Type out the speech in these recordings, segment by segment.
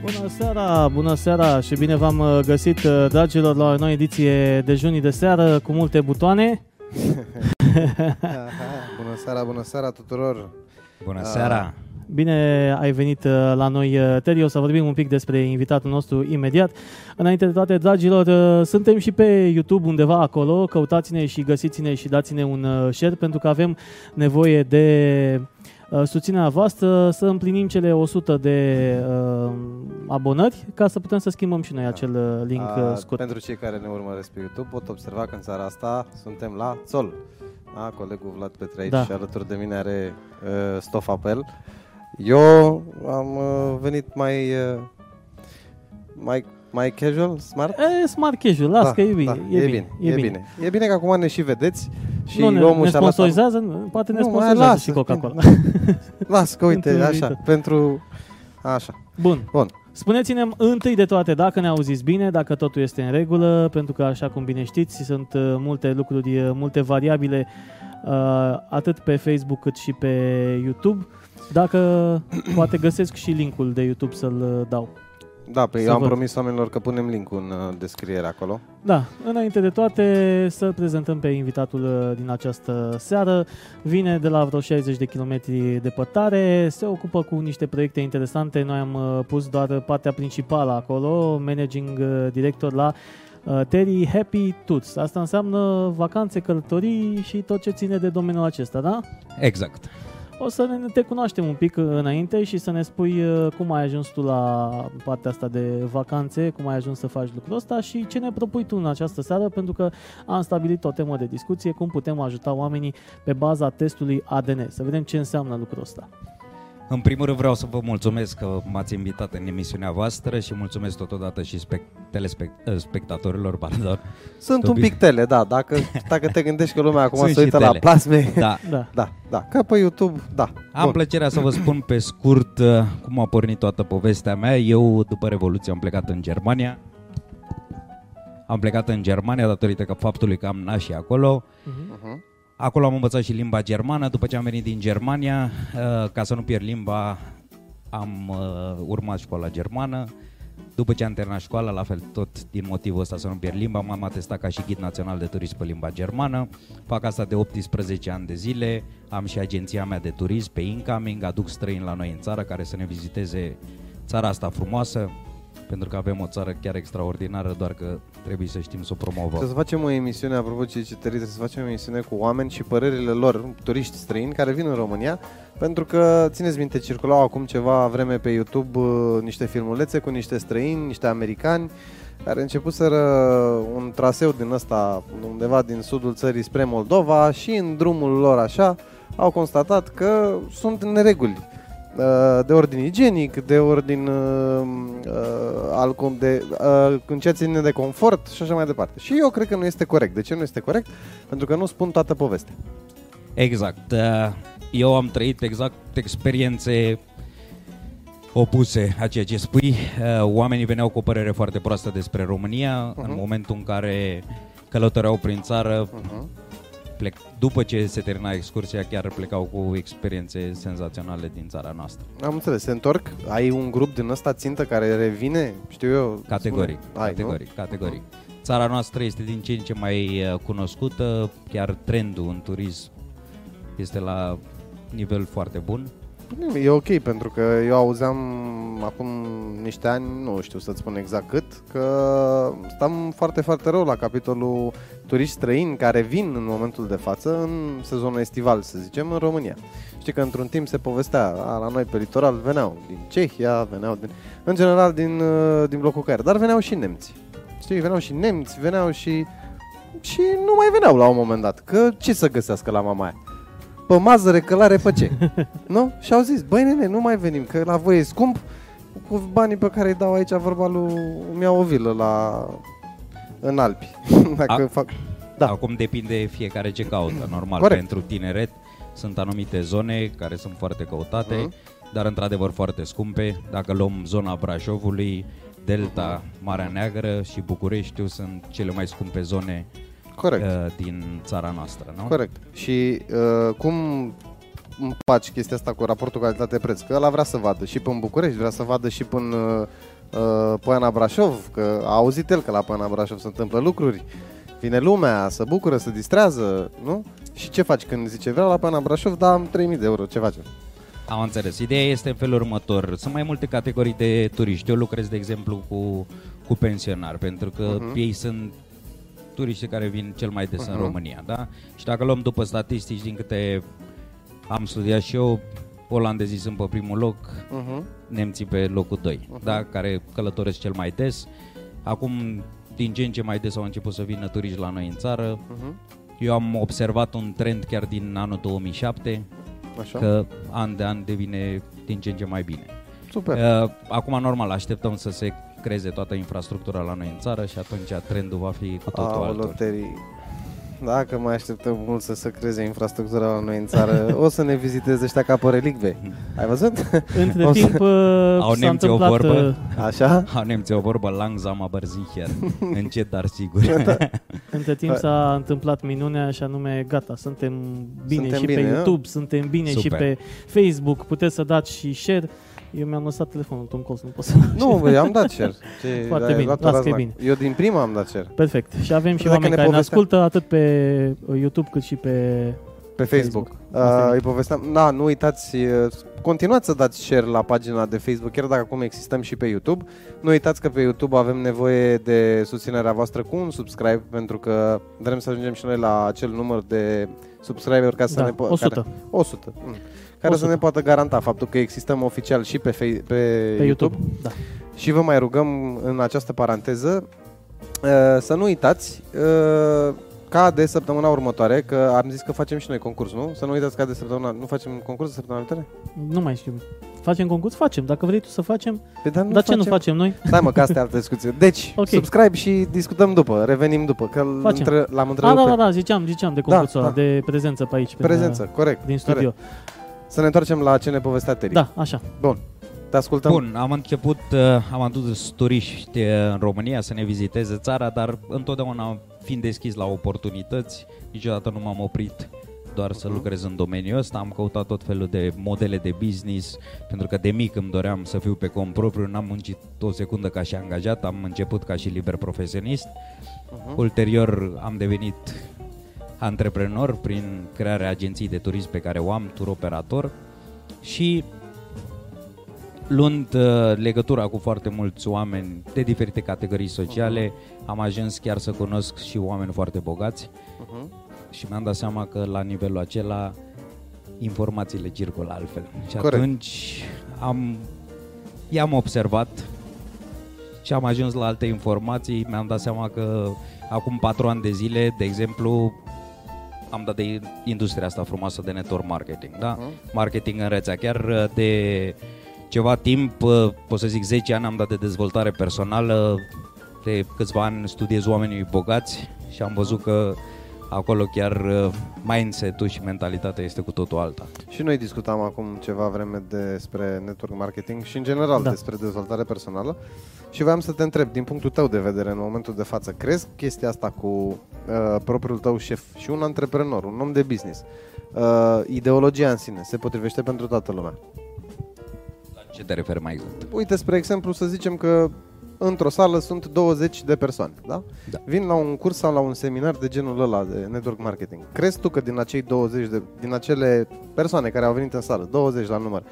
Bună seara, bună seara și bine v-am uh, găsit, uh, dragilor, la o nouă ediție de Junii de seară cu multe butoane. bună seara, bună seara tuturor! Bună seara! Bine ai venit uh, la noi, Teri. O să vorbim un pic despre invitatul nostru imediat. Înainte de toate, dragilor, suntem și pe YouTube undeva acolo. Căutați-ne și găsiți-ne și dați-ne un share pentru că avem nevoie de Uh, susținerea voastră să împlinim cele 100 de uh, abonări ca să putem să schimbăm și noi da. acel uh, link A, uh, scurt. Pentru cei care ne urmăresc pe YouTube pot observa că în țara asta suntem la Țol. Da, colegul Vlad Petre aici da. și alături de mine are uh, stof apel. Eu am uh, venit mai uh, mai mai casual, smart? E, smart casual, las da, că e bine. Da, e, e, bine, e, bine, e bine. E bine că acum ne și vedeți. Și nu, ne, omul ne sponsorizează, poate ne sponsorizează și Coca-Cola. Las că uite, așa, viitor. pentru... Așa. Bun. Bun. Spuneți-ne întâi de toate dacă ne auziți bine, dacă totul este în regulă, pentru că așa cum bine știți, sunt uh, multe lucruri, uh, multe variabile uh, atât pe Facebook cât și pe YouTube. Dacă poate găsesc și linkul de YouTube să-l dau. Da, pe eu am văd. promis oamenilor că punem linkul în uh, descriere acolo. Da, înainte de toate să prezentăm pe invitatul uh, din această seară. Vine de la vreo 60 de kilometri depărtare, se ocupă cu niște proiecte interesante. Noi am uh, pus doar partea principală acolo, managing director la Terry Happy Toots. Asta înseamnă vacanțe, călătorii și tot ce ține de domeniul acesta, da? Exact. O să ne, te cunoaștem un pic înainte și să ne spui uh, cum ai ajuns tu la partea asta de vacanțe, cum ai ajuns să faci lucrul ăsta și ce ne propui tu în această seară, pentru că am stabilit o temă de discuție, cum putem ajuta oamenii pe baza testului ADN. Să vedem ce înseamnă lucrul ăsta. În primul rând vreau să vă mulțumesc că m-ați invitat în emisiunea voastră și mulțumesc totodată și spect- telespectatorilor. Pardon. Sunt un pic tele, da. Dacă, dacă te gândești că lumea acum se uită tele. la plasme, da. da. da, da. Ca pe YouTube, da. Am Bun. plăcerea să vă spun pe scurt uh, cum a pornit toată povestea mea. Eu, după Revoluție, am plecat în Germania. Am plecat în Germania datorită că faptului că am nașit acolo. Uh-huh. Acolo am învățat și limba germană. După ce am venit din Germania, uh, ca să nu pierd limba, am uh, urmat școala germană. După ce am terminat școala, la fel tot din motivul ăsta să nu pierd limba, m-am atestat ca și ghid național de turism pe limba germană. Fac asta de 18 ani de zile, am și agenția mea de turism pe incoming, aduc străini la noi în țară care să ne viziteze țara asta frumoasă, pentru că avem o țară chiar extraordinară, doar că trebuie să știm să o promovăm. Trebuie să facem o emisiune, apropo ce zice trebuie să facem o emisiune cu oameni și părerile lor, turiști străini care vin în România, pentru că, țineți minte, circulau acum ceva vreme pe YouTube uh, niște filmulețe cu niște străini, niște americani, care începuseră un traseu din ăsta, undeva din sudul țării spre Moldova și în drumul lor așa au constatat că sunt nereguli Uh, de ordin igienic, de ordin uh, uh, al, de, uh, în ce ține de confort și așa mai departe. Și eu cred că nu este corect. De ce nu este corect? Pentru că nu spun toată povestea. Exact. Uh, eu am trăit exact experiențe opuse a ceea ce spui. Oamenii veneau cu o părere foarte proastă despre România uh-huh. în momentul în care călătoreau prin țară. Uh-huh plec, după ce se termina excursia, chiar plecau cu experiențe senzaționale din țara noastră. Am înțeles, se întorc? Ai un grup din ăsta țintă care revine? Știu eu. Categoric, Ai, categoric, nu? categoric. Țara noastră este din ce în ce mai uh, cunoscută, chiar trendul în turism este la nivel foarte bun. E ok, pentru că eu auzeam acum niște ani, nu știu să-ți spun exact cât, că stăm foarte, foarte rău la capitolul turiști străini care vin în momentul de față, în sezonul estival, să zicem, în România. Știi că într-un timp se povestea, a, la noi pe litoral veneau din Cehia, veneau din, în general din, uh, din blocul care, dar veneau și nemți. Știi, veneau și nemți, veneau și... Și nu mai veneau la un moment dat, că ce să găsească la mamaia? Pe mazăre, călare, pe ce? nu? Și au zis, băi nene, nu mai venim, că la voi e scump, cu banii pe care îi dau aici vorba lui, îmi iau o vilă la, în Alpi. Dacă A, fac... Da. Acum depinde fiecare ce caută, normal, Corect. pentru tineret sunt anumite zone care sunt foarte căutate, uh-huh. dar într-adevăr foarte scumpe. Dacă luăm zona Brașovului, Delta, Marea Neagră și Bucureștiu sunt cele mai scumpe zone Corect. Uh, din țara noastră, nu? Corect. Și uh, cum împaci chestia asta cu raportul calitate-preț? Că ăla vrea să vadă și până în București, vrea să vadă și până uh, uh, Poiana Brașov, că a auzit el că la Poiana Brașov se întâmplă lucruri, vine lumea, se bucură, se distrează, nu? Și ce faci când zice, vreau la Poiana Brașov, da, am 3000 de euro, ce facem? Am înțeles. Ideea este în felul următor. Sunt mai multe categorii de turiști. Eu lucrez, de exemplu, cu, cu pensionari, pentru că uh-huh. ei sunt turiștii care vin cel mai des uh-huh. în România, da? Și dacă luăm după statistici, din câte am studiat și eu, olandezii sunt pe primul loc, uh-huh. nemții pe locul 2, uh-huh. da? Care călătoresc cel mai des. Acum, din ce în ce mai des au început să vină turiști la noi în țară. Uh-huh. Eu am observat un trend chiar din anul 2007, Așa. că an de an devine din ce în ce mai bine. Super. Uh, acum, normal, așteptăm să se creeze toată infrastructura la noi în țară și atunci trendul va fi cu totul Aolo, altul. Dacă mai așteptăm mult să se creeze infrastructura la noi în țară, o să ne viziteze ăștia ca pe relicve. Ai văzut? Între o timp uh, Au s-a nemții o vorbă, uh, Așa? Au nemții o vorbă, langzam aber sicher, încet dar sigur. Între timp s-a întâmplat minunea și anume, gata, suntem bine suntem și bine, pe a? YouTube, suntem bine Super. și pe Facebook, puteți să dați și share. Eu mi-am lăsat telefonul într-un colț, nu pot să... Nu, băi, am dat share. Ce, Foarte ai bine, luat las la că e znac. bine. Eu din prima am dat share. Perfect. Și avem și Dacă oameni ne care ne povestea- ascultă atât pe uh, YouTube cât și pe... Pe Facebook. Facebook. Asta Uh, e. îi povesteam, da, nu uitați, uh, continuați să dați share la pagina de Facebook, chiar dacă acum existăm și pe YouTube. Nu uitați că pe YouTube avem nevoie de susținerea voastră cu un subscribe, pentru că vrem să ajungem și noi la acel număr de subscriber ca să Da, ne po- 100. Care, 100. mm. Care 100. să ne poată garanta faptul că existăm oficial și pe, fe- pe, Pe YouTube. Da. Și vă mai rugăm în această paranteză uh, să nu uitați uh, ca de săptămâna următoare, că am zis că facem și noi concurs, nu? Să nu uitați ca de săptămâna... Nu facem concurs de săptămâna viitoare? Nu mai știu. Facem concurs? Facem. Dacă vrei tu să facem, Păi, dar nu dar ce nu facem noi? Stai mă, că asta e altă discuție. Deci, Ok. subscribe și discutăm după, revenim după, că l- Facem. între, l-am Ah, întrerupt da, pe da, da, ziceam, ziceam de concursul Da, ăla, de prezență pe aici. Pe prezență, la- corect. Din studio. corect. Să ne întoarcem la ce ne povestea Teri. Da, așa. Bun, te ascultăm. Bun, am început, uh, am adus turiști uh, în România să ne viziteze țara, dar întotdeauna fiind deschis la oportunități, niciodată nu m-am oprit doar să Mhm. lucrez în domeniul ăsta, am căutat tot felul de modele de business, pentru că de mic îmi doream să fiu pe cont propriu, n-am muncit o secundă ca și angajat, am început ca și liber profesionist, Mhm. ulterior am devenit antreprenor prin crearea agenției de turism pe care o am, tur operator și luând uh, legătura cu foarte mulți oameni de diferite categorii sociale, am ajuns chiar să cunosc și oameni foarte bogați Mhm. și mi-am dat seama că la nivelul acela informațiile circulă altfel. Și Corect. atunci am, i-am observat și am ajuns la alte informații. Mi-am dat seama că acum patru ani de zile, de exemplu, am dat de industria asta frumoasă de network marketing, da? Mhm. Marketing în rețea. Chiar uh, de ceva timp, uh, pot să zic 10 ani, am dat de dezvoltare personală, de câțiva ani studiez oamenii bogați și am văzut că acolo chiar uh, mindset-ul și mentalitatea este cu totul alta. Și noi discutam acum ceva vreme despre network marketing și în general Da. despre dezvoltare personală și voiam să te întreb, din punctul tău de vedere în momentul de față, crezi chestia asta cu uh, propriul tău șef și un antreprenor, un om de business, uh, ideologia în sine se potrivește pentru toată lumea? La ce te referi mai exact? Uite, spre exemplu, să zicem că într-o sală sunt 20 de persoane, da? Da. Vin la un curs sau la un seminar de genul ăla de network marketing. Crezi tu că din acei 20 de, din acele persoane care au venit în sală, 20 la număr,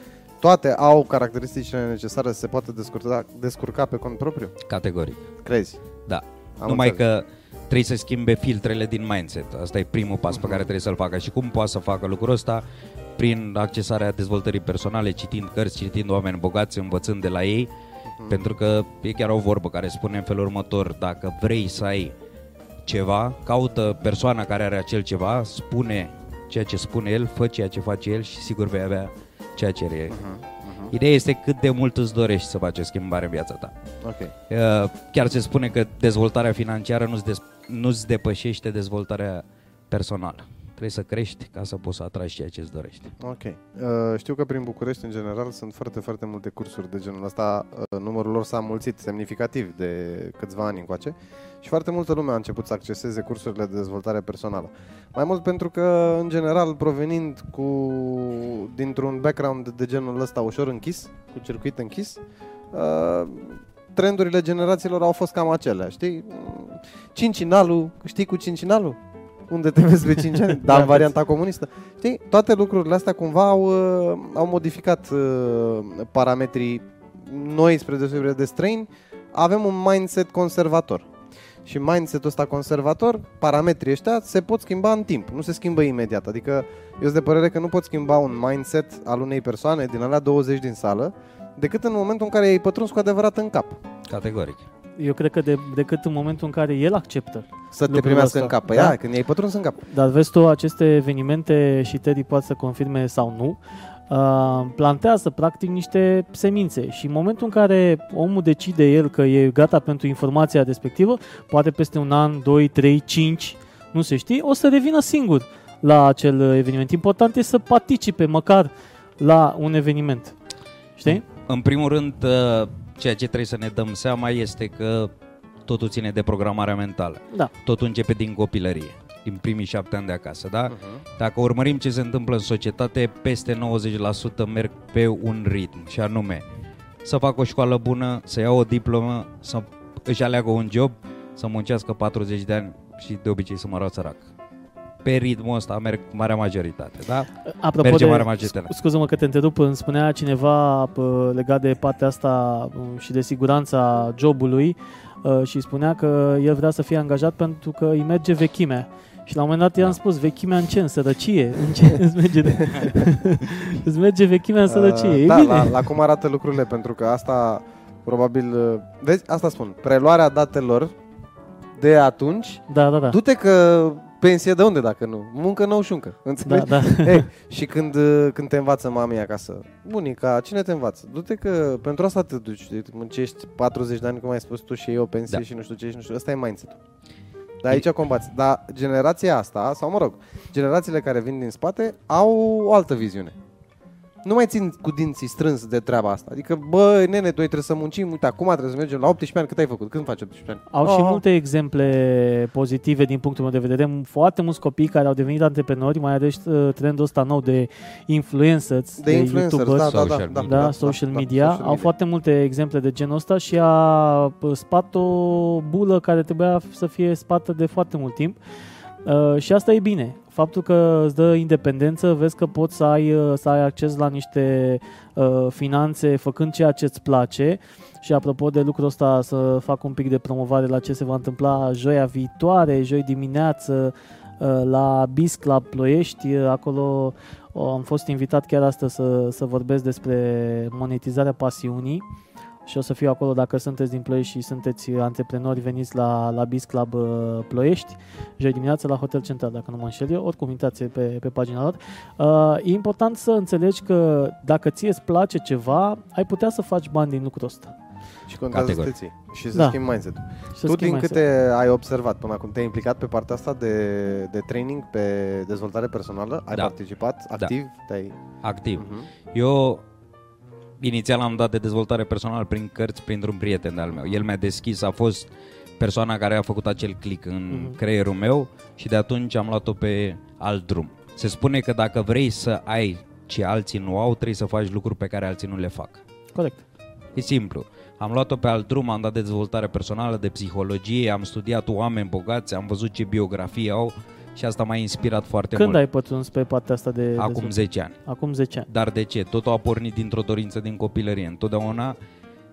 toate au caracteristicile necesare să se poată descurca, descurca pe cont propriu? Categoric. Crezi? Da. Am Numai înțeles. că trebuie să schimbe filtrele din mindset. Asta e primul pas pe care trebuie să-l facă. Și cum poate să facă lucrul ăsta? Prin accesarea dezvoltării personale, citind cărți, citind oameni bogați, învățând de la ei. Pentru că e chiar o vorbă care spune în felul următor, dacă vrei să ai ceva, caută persoana care are acel ceva, spune ceea ce spune el, fă ceea ce face el și sigur vei avea ceea ce are. Ideea este cât de mult îți dorești să faci o schimbare în viața ta. Ok. Uh, Chiar se spune că dezvoltarea financiară nu-ți, des- nu-ți depășește dezvoltarea personală. Trebuie să crești ca să poți să atragi ceea ce îți dorești. Ok. Uh, știu că prin București, în general, sunt foarte, foarte multe cursuri de genul ăsta. Uh, numărul lor s-a mulțit semnificativ de câțiva ani încoace și foarte multă lume a început să acceseze cursurile de dezvoltare personală. Mai mult pentru că, în general, provenind cu dintr-un background de genul ăsta ușor închis, cu circuit închis, uh, trendurile generațiilor au fost cam acelea, știi? Cincinalul, știi cu cincinalul? Unde te vezi pe 5 ani, dar în varianta comunistă. Știi? Toate lucrurile astea cumva au, uh, au modificat uh, parametrii noi spre deosebire de străini. Avem un mindset conservator. Și mindset-ul ăsta conservator, parametrii ăștia se pot schimba în timp, nu se schimbă imediat. Adică eu sunt de părere că nu pot schimba un mindset al unei persoane din alea 20 din sală decât în momentul în care ai pătruns cu adevărat în cap. Categoric. Eu cred că de, decât în momentul în care el acceptă. Să te Lucrul primească ăsta. în cap. Păi Da. da? când ai pătruns în cap. Dar vezi tu, aceste evenimente și Teddy poate să confirme sau nu, uh, plantează practic niște semințe și în momentul în care omul decide el că e gata pentru informația respectivă, poate peste un an, 2, 3, 5, nu se știe, o să revină singur la acel eveniment. Important e să participe măcar la un eveniment. Știi? În primul rând, uh, ceea ce trebuie să ne dăm seama este că totul ține de programarea mentală. Da. Totul începe din copilărie, din primii șapte ani de acasă, da? Uh-huh. Dacă urmărim ce se întâmplă în societate, peste 90% merg pe un ritm, și anume să facă o școală bună, să ia o diplomă, să își aleagă un job, să muncească 40 de ani și de obicei să mă sărac. Pe ritmul ăsta merg marea majoritate, da? Apropo Merge de, mare majoritate. scu- scuză-mă că te întrerup, îmi spunea cineva pă, legat de partea asta uh, și de siguranța jobului uh, și spunea că el vrea să fie angajat pentru că îi merge vechimea. Și la un moment dat i-am Da. spus, vechimea în ce? În sărăcie? În ce îți merge, de... îți merge vechimea în sărăcie? Uh, e da, bine. la, la cum arată lucrurile, pentru că asta probabil... uh, Vezi, asta spun, preluarea datelor de atunci, Da, da, da. du-te că pensie de unde dacă nu? Muncă nou șuncă, Da, înțelegi? da. Ei, și când, uh, când te învață mami acasă, bunica, cine te învață? Du-te că pentru asta te duci, de- muncești 40 de ani, cum ai spus tu, și iei o pensie Da. și nu știu ce și nu știu. Ăsta e mindset-ul. Dar aici combați. Dar generația asta, sau mă rog, generațiile care vin din spate au o altă viziune. Nu mai țin cu dinții strâns de treaba asta. Adică, bă, nene, noi trebuie să muncim, uite, acum trebuie să mergem la 18 ani, cât ai făcut? Când faci 18 ani? Au și Ah, multe exemple pozitive din punctul meu de vedere. Foarte mulți copii care au devenit antreprenori, mai ales uh, trendul ăsta nou de influencers, De influencers, da, YouTubers, da, da, social da, media. da, da, social da, media. social Au foarte multe exemple de genul ăsta și a p- spat o bulă care trebuia să fie spată de foarte mult timp. Uh, și asta e bine. Faptul că îți dă independență, vezi că poți să ai, uh, să ai acces la niște uh, finanțe făcând ceea ce îți place. Și apropo de lucrul ăsta, să fac un pic de promovare la ce se va întâmpla joia viitoare, joi dimineață, uh, la Bis Club Ploiești. Uh, Acolo o, am fost invitat chiar astăzi să, să vorbesc despre monetizarea pasiunii și o să fiu acolo dacă sunteți din Ploiești și sunteți antreprenori, veniți la, la Biz Club uh, Ploiești, joi dimineața la Hotel Central, dacă nu mă înșel eu, oricum intrați pe, pe pagina lor. Uh, e important să înțelegi că dacă ție îți place ceva, ai putea să faci bani din lucrul ăsta. Și contează să te Categoric. ții. Și să Da. schimbi mindset-ul. Și să Tu schimbi din mindset. câte ai observat până acum, te-ai implicat pe partea asta de, de training, pe dezvoltare personală? Ai Da. participat activ? Te-ai... Activ. Uh-huh. Eu inițial am dat de dezvoltare personală prin cărți, printr-un prieten de-al meu. El mi-a deschis, a fost persoana care a făcut acel click în Mhm. creierul meu și de atunci am luat-o pe alt drum. Se spune că dacă vrei să ai ce alții nu au, trebuie să faci lucruri pe care alții nu le fac. Corect. E simplu. Am luat-o pe alt drum, am dat de dezvoltare personală, de psihologie, am studiat oameni bogați, am văzut ce biografie au și asta m-a inspirat foarte Când mult. ai pătruns pe partea asta de... Acum de 10 ani. Acum 10 ani. Dar de ce? Totul a pornit dintr-o dorință din copilărie. Întotdeauna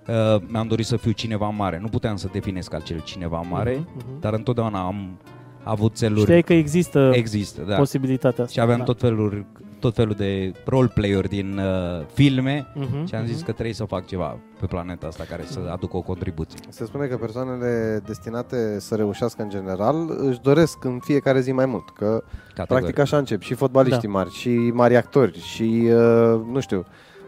uh, mi-am dorit să fiu cineva mare. Nu puteam să definesc acel cineva mare, Mhm, mhm. dar întotdeauna am avut țeluri. Știai că există Există, da. posibilitatea asta. Și aveam da. tot felul, tot felul de role player din uh, filme Mhm, și am zis mhm. că trebuie să fac ceva pe planeta asta care să aducă o contribuție. Se spune că persoanele destinate să reușească în general își doresc în fiecare zi mai mult, că Categoric. practic așa încep și fotbaliștii Da. mari, și mari actori, și uh, nu știu,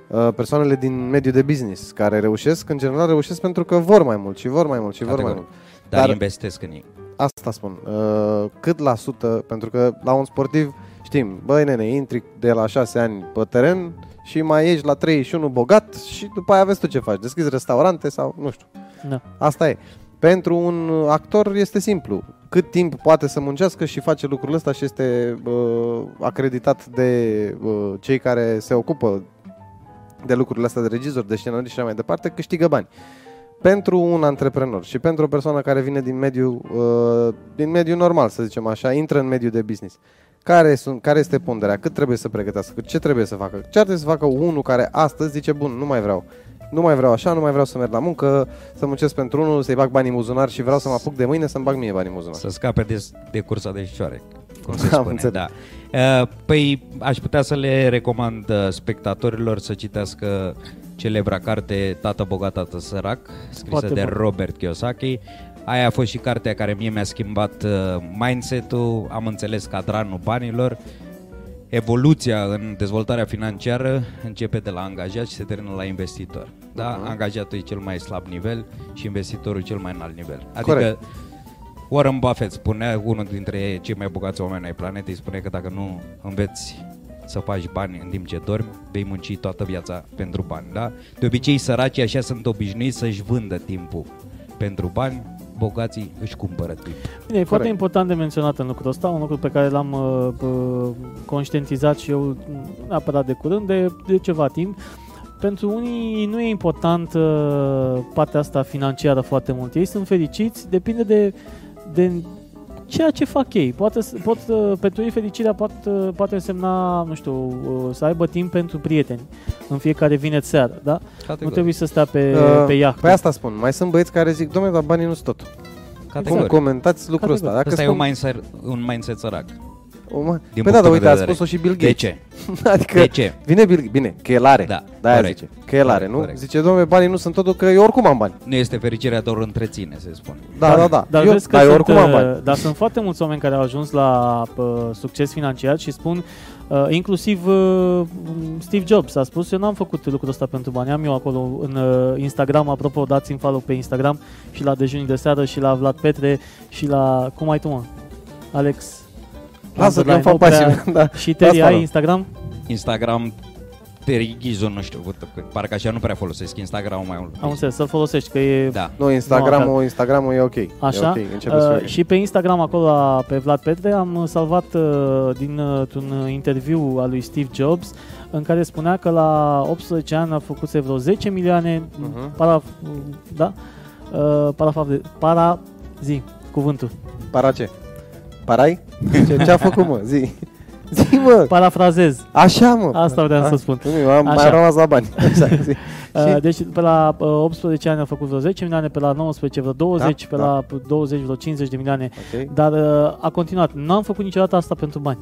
uh, persoanele din mediul de business care reușesc, în general reușesc pentru că vor mai mult și vor mai mult și vor mai Categoric. mult. Dar, Dar- investesc în ei. Asta spun. Uh, cât la sută, pentru că la un sportiv știm, băi nene, intri de la 6 ani pe teren și mai ești la 31 bogat și după aia vezi tu ce faci. Deschizi restaurante sau nu știu. Da. Asta e. Pentru un actor este simplu. Cât timp poate să muncească și face lucrul ăsta și este uh, acreditat de uh, cei care se ocupă de lucrurile astea de regizor, de scenarist și așa mai departe, câștigă bani. pentru un antreprenor și pentru o persoană care vine din mediul, uh, din mediul normal, să zicem așa, intră în mediul de business. Care, sunt, care este ponderea? Cât trebuie să pregătească? Ce trebuie să facă? Ce ar trebui să facă unul care astăzi zice, bun, nu mai vreau. Nu mai vreau așa, nu mai vreau să merg la muncă, să muncesc pentru unul, să-i bag banii în buzunar și vreau să mă apuc de mâine să-mi bag mie banii în buzunar. Să scape de, de cursa de șoare, cum se Am spune. înțeles. Da. Uh, Păi aș putea să le recomand uh, spectatorilor să citească celebra carte Tată bogat, tată sărac, scrisă Foarte de bun. Robert Kiyosaki. Aia a fost și cartea care mie mi-a schimbat uh, mindset-ul, am înțeles cadranul banilor. Evoluția în dezvoltarea financiară începe de la angajat și se termină la investitor. Da? Mhm. Angajatul e cel mai slab nivel și investitorul cel mai înalt nivel. Adică Corect. Warren Buffett spunea, unul dintre cei mai bogați oameni ai planetei, spune că dacă nu înveți să faci bani în timp ce dormi, vei munci toată viața pentru bani, da? De obicei, săracii așa sunt obișnuiți să-și vândă timpul pentru bani, bogații își cumpără timp. Bine, e foarte Corect. important de menționat în lucrul ăsta, un lucru pe care l-am uh, uh, conștientizat și eu mm, neapărat de curând, de, de ceva timp. Pentru unii nu e important uh, partea asta financiară foarte mult. Ei sunt fericiți, depinde de, de ceea ce fac ei. Poate, să- pot, uh, pentru ei fericirea poate, uh, poate însemna, nu știu, uh, să aibă timp pentru prieteni în fiecare vineri seară, da? Nu trebuie să stea pe, Uh, pe iaht. Păi asta spun, mai sunt băieți care zic, domnule, dar banii nu sunt tot. Cum Categoric. comentați lucrul ăsta? Categoric. Dacă Asta e un spun, mindset, un mindset sărac. O, mă, din păi da, dar punctul uite, meu a de vedere. spus-o și Bill De Gates. ce? adică De ce? vine Bill Bine, că el are. Da, Da, aia corect. zice. Că el are, Corect, nu? corect. Zice, domnule, banii nu sunt totul, că eu oricum am bani. Nu este fericirea, doar întreține, se spune. Da, da, da. Dar eu, vezi că dar eu sunt, oricum am uh, bani. Dar sunt foarte mulți oameni care au ajuns la uh, succes financiar și spun, uh, inclusiv uh, Steve Jobs a spus, eu n-am făcut lucrul ăsta pentru bani, am eu acolo în uh, Instagram, apropo, dați-mi follow pe Instagram și la dejunii de seară și la Vlad Petre și la, cum ai tu mă, Alex? Lasă că îmi fac nu prea- pasiune. Da. Și Terry, Asta ai nu. Instagram? Instagram, Terighizo, nu știu, uite, parcă așa nu prea folosesc Instagram mai mult. Am înțeles, să-l folosești, că e Da. Nu, Instagramul, Instagramul e ok. Așa, E ok, începe să uh, fie. și pe Instagram acolo la, pe Vlad Petre am salvat uh, dintr-un interviu al lui Steve Jobs în care spunea că la 18 ani a făcut vreo 10 milioane Mhm. para, da? Uh, para, para zi, cuvântul. Para ce? Parai? Ce, ce a făcut, mă? Zi. Zi, mă. Parafrazez. Așa, mă. Asta vreau A, să spun. Nu, eu am mai Așa. rămas la bani. Așa, zi. Uh, Și? deci pe la uh, 18 ani a făcut vreo 10 milioane, pe la 19 vreo 20, Da, pe da. la 20 vreo 50 de milioane Ok. Dar uh, a continuat. Nu am făcut niciodată asta pentru bani.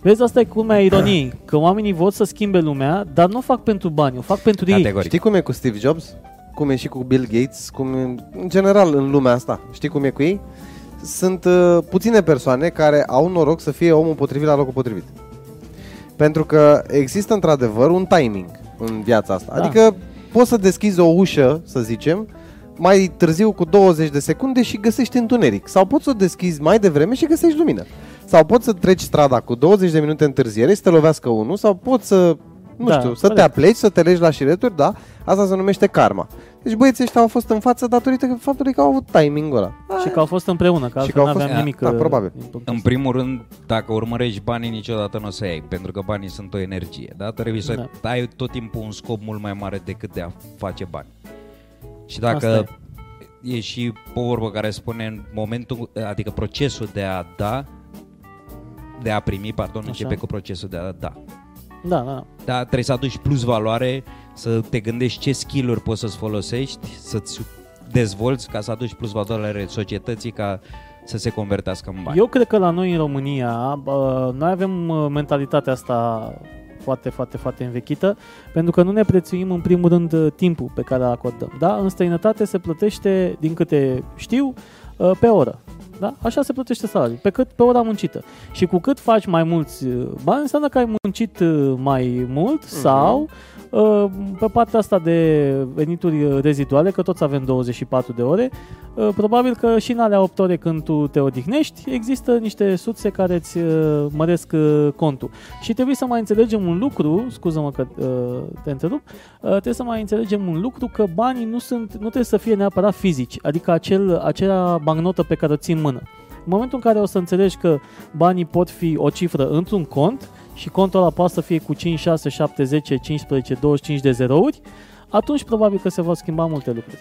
Vezi, asta e culmea ironiei, că oamenii vor să schimbe lumea, dar nu o fac pentru bani, o fac pentru ei. Categoric. Știi cum e cu Steve Jobs? Cum e și cu Bill Gates? Cum e, în general în lumea asta. Știi cum e cu ei? Sunt uh, puține persoane care au noroc să fie omul potrivit la locul potrivit. Pentru că există într-adevăr un timing în viața asta. Da. Adică poți să deschizi o ușă, să zicem, mai târziu cu 20 de secunde și găsești întuneric. Sau poți să o deschizi mai devreme și găsești lumină. Sau poți să treci strada cu 20 de minute întârziere, să te lovească unul, sau poți să, nu Da, știu, să te corect. apleci, să te legi la șireturi, da? Asta se numește karma. Deci băieții ăștia au fost în față datorită faptului că au avut timingul ăla. Și că au fost împreună, că Și altfel că au n-aveam fost- nimic. da, uh, probabil. din punctul În ăsta. primul rând, dacă urmărești banii, niciodată nu o să iei, pentru că banii sunt o energie, da? Trebuie să Da. ai tot timpul un scop mult mai mare decât de a face bani. Și Asta dacă e și o vorbă care spune în momentul, adică procesul de a da, de a primi, pardon, Așa. începe cu procesul de a da. Da, da, da. Da, trebuie să aduci plus valoare, să te gândești ce skill-uri poți să-ți folosești, să-ți dezvolți ca să aduci plus valoare societății ca să se convertească în bani. Eu cred că la noi în România, bă, noi avem uh, mentalitatea asta foarte, foarte, foarte învechită, pentru că nu ne prețuim în primul rând uh, timpul pe care îl acordăm. Da? În străinătate se plătește, din câte știu, uh, pe oră. Da? Așa se plătește salariul, pe cât pe ora muncită. Și cu cât faci mai mulți uh, bani, înseamnă că ai muncit uh, mai mult sau uh, pe partea asta de venituri uh, reziduale, că toți avem 24 de ore, uh, probabil că și în alea 8 ore când tu te odihnești, există niște surse care îți uh, măresc uh, contul. Și trebuie să mai înțelegem un lucru, scuză-mă că uh, te întrerup, uh, trebuie să mai înțelegem un lucru că banii nu sunt, nu trebuie să fie neapărat fizici, adică acel, acea bancnotă pe care o ții în mână. În momentul în care o să înțelegi că banii pot fi o cifră într-un cont și contul ăla poate să fie cu 5, 6, 7, 10, 15, 25 de zerouri, atunci probabil că se vor schimba multe lucruri.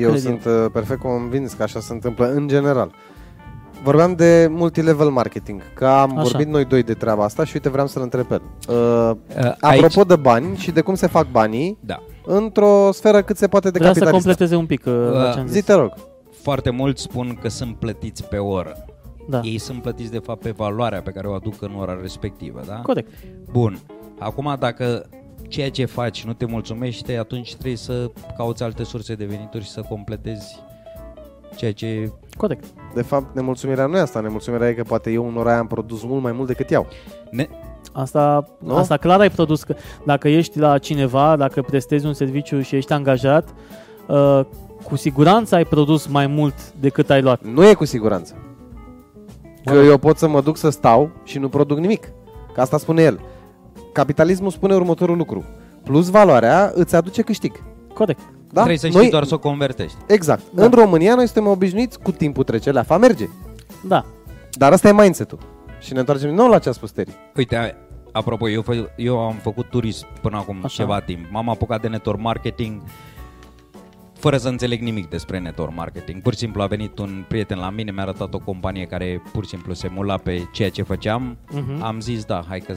Eu Cred sunt uh, perfect convins că așa se întâmplă în general. Vorbeam de multilevel marketing, că am Așa. vorbit noi doi de treaba asta și uite vreau să-l întreb pe el. Uh, Uh, apropo de bani și de cum se fac banii Da. într-o sferă cât se poate de Vreau să capitalistă. completeze un pic uh, la ce am Zi, zis. te rog. Foarte mulți spun că sunt plătiți pe oră. Da, Ei sunt plătiți de fapt pe valoarea pe care o aduc în ora respectivă, da? corect. Bun. Acum dacă ceea ce faci nu te mulțumește, atunci trebuie să cauți alte surse de venituri și să completezi ceea ce... Corect. De fapt, nemulțumirea nu e asta. Nemulțumirea e că poate eu în ora aia am produs mult mai mult decât iau. Ne... Asta, Nu? asta clar ai produs. Că dacă ești la cineva, dacă prestezi un serviciu și ești angajat, uh, cu siguranță ai produs mai mult decât ai luat. Nu e cu siguranță. Că eu pot să mă duc să stau și nu produc nimic. Că asta spune el. Capitalismul spune următorul lucru. Plus valoarea îți aduce câștig. Corect. Da? Trebuie să știi Noi, doar să o convertești. Exact. Da. În România noi suntem obișnuiți cu timpul trece, leafa merge. Da. Dar asta e mindset-ul. Și ne întoarcem din nou la ce a spus Terry. Uite, a- apropo, eu, fă, eu am făcut turism până acum Așa. ceva timp. M-am apucat de network marketing fără să înțeleg nimic despre network marketing. Pur și simplu a venit un prieten la mine, mi-a arătat o companie care pur și simplu se mula pe ceea ce făceam. Mhm. Am zis, da, hai că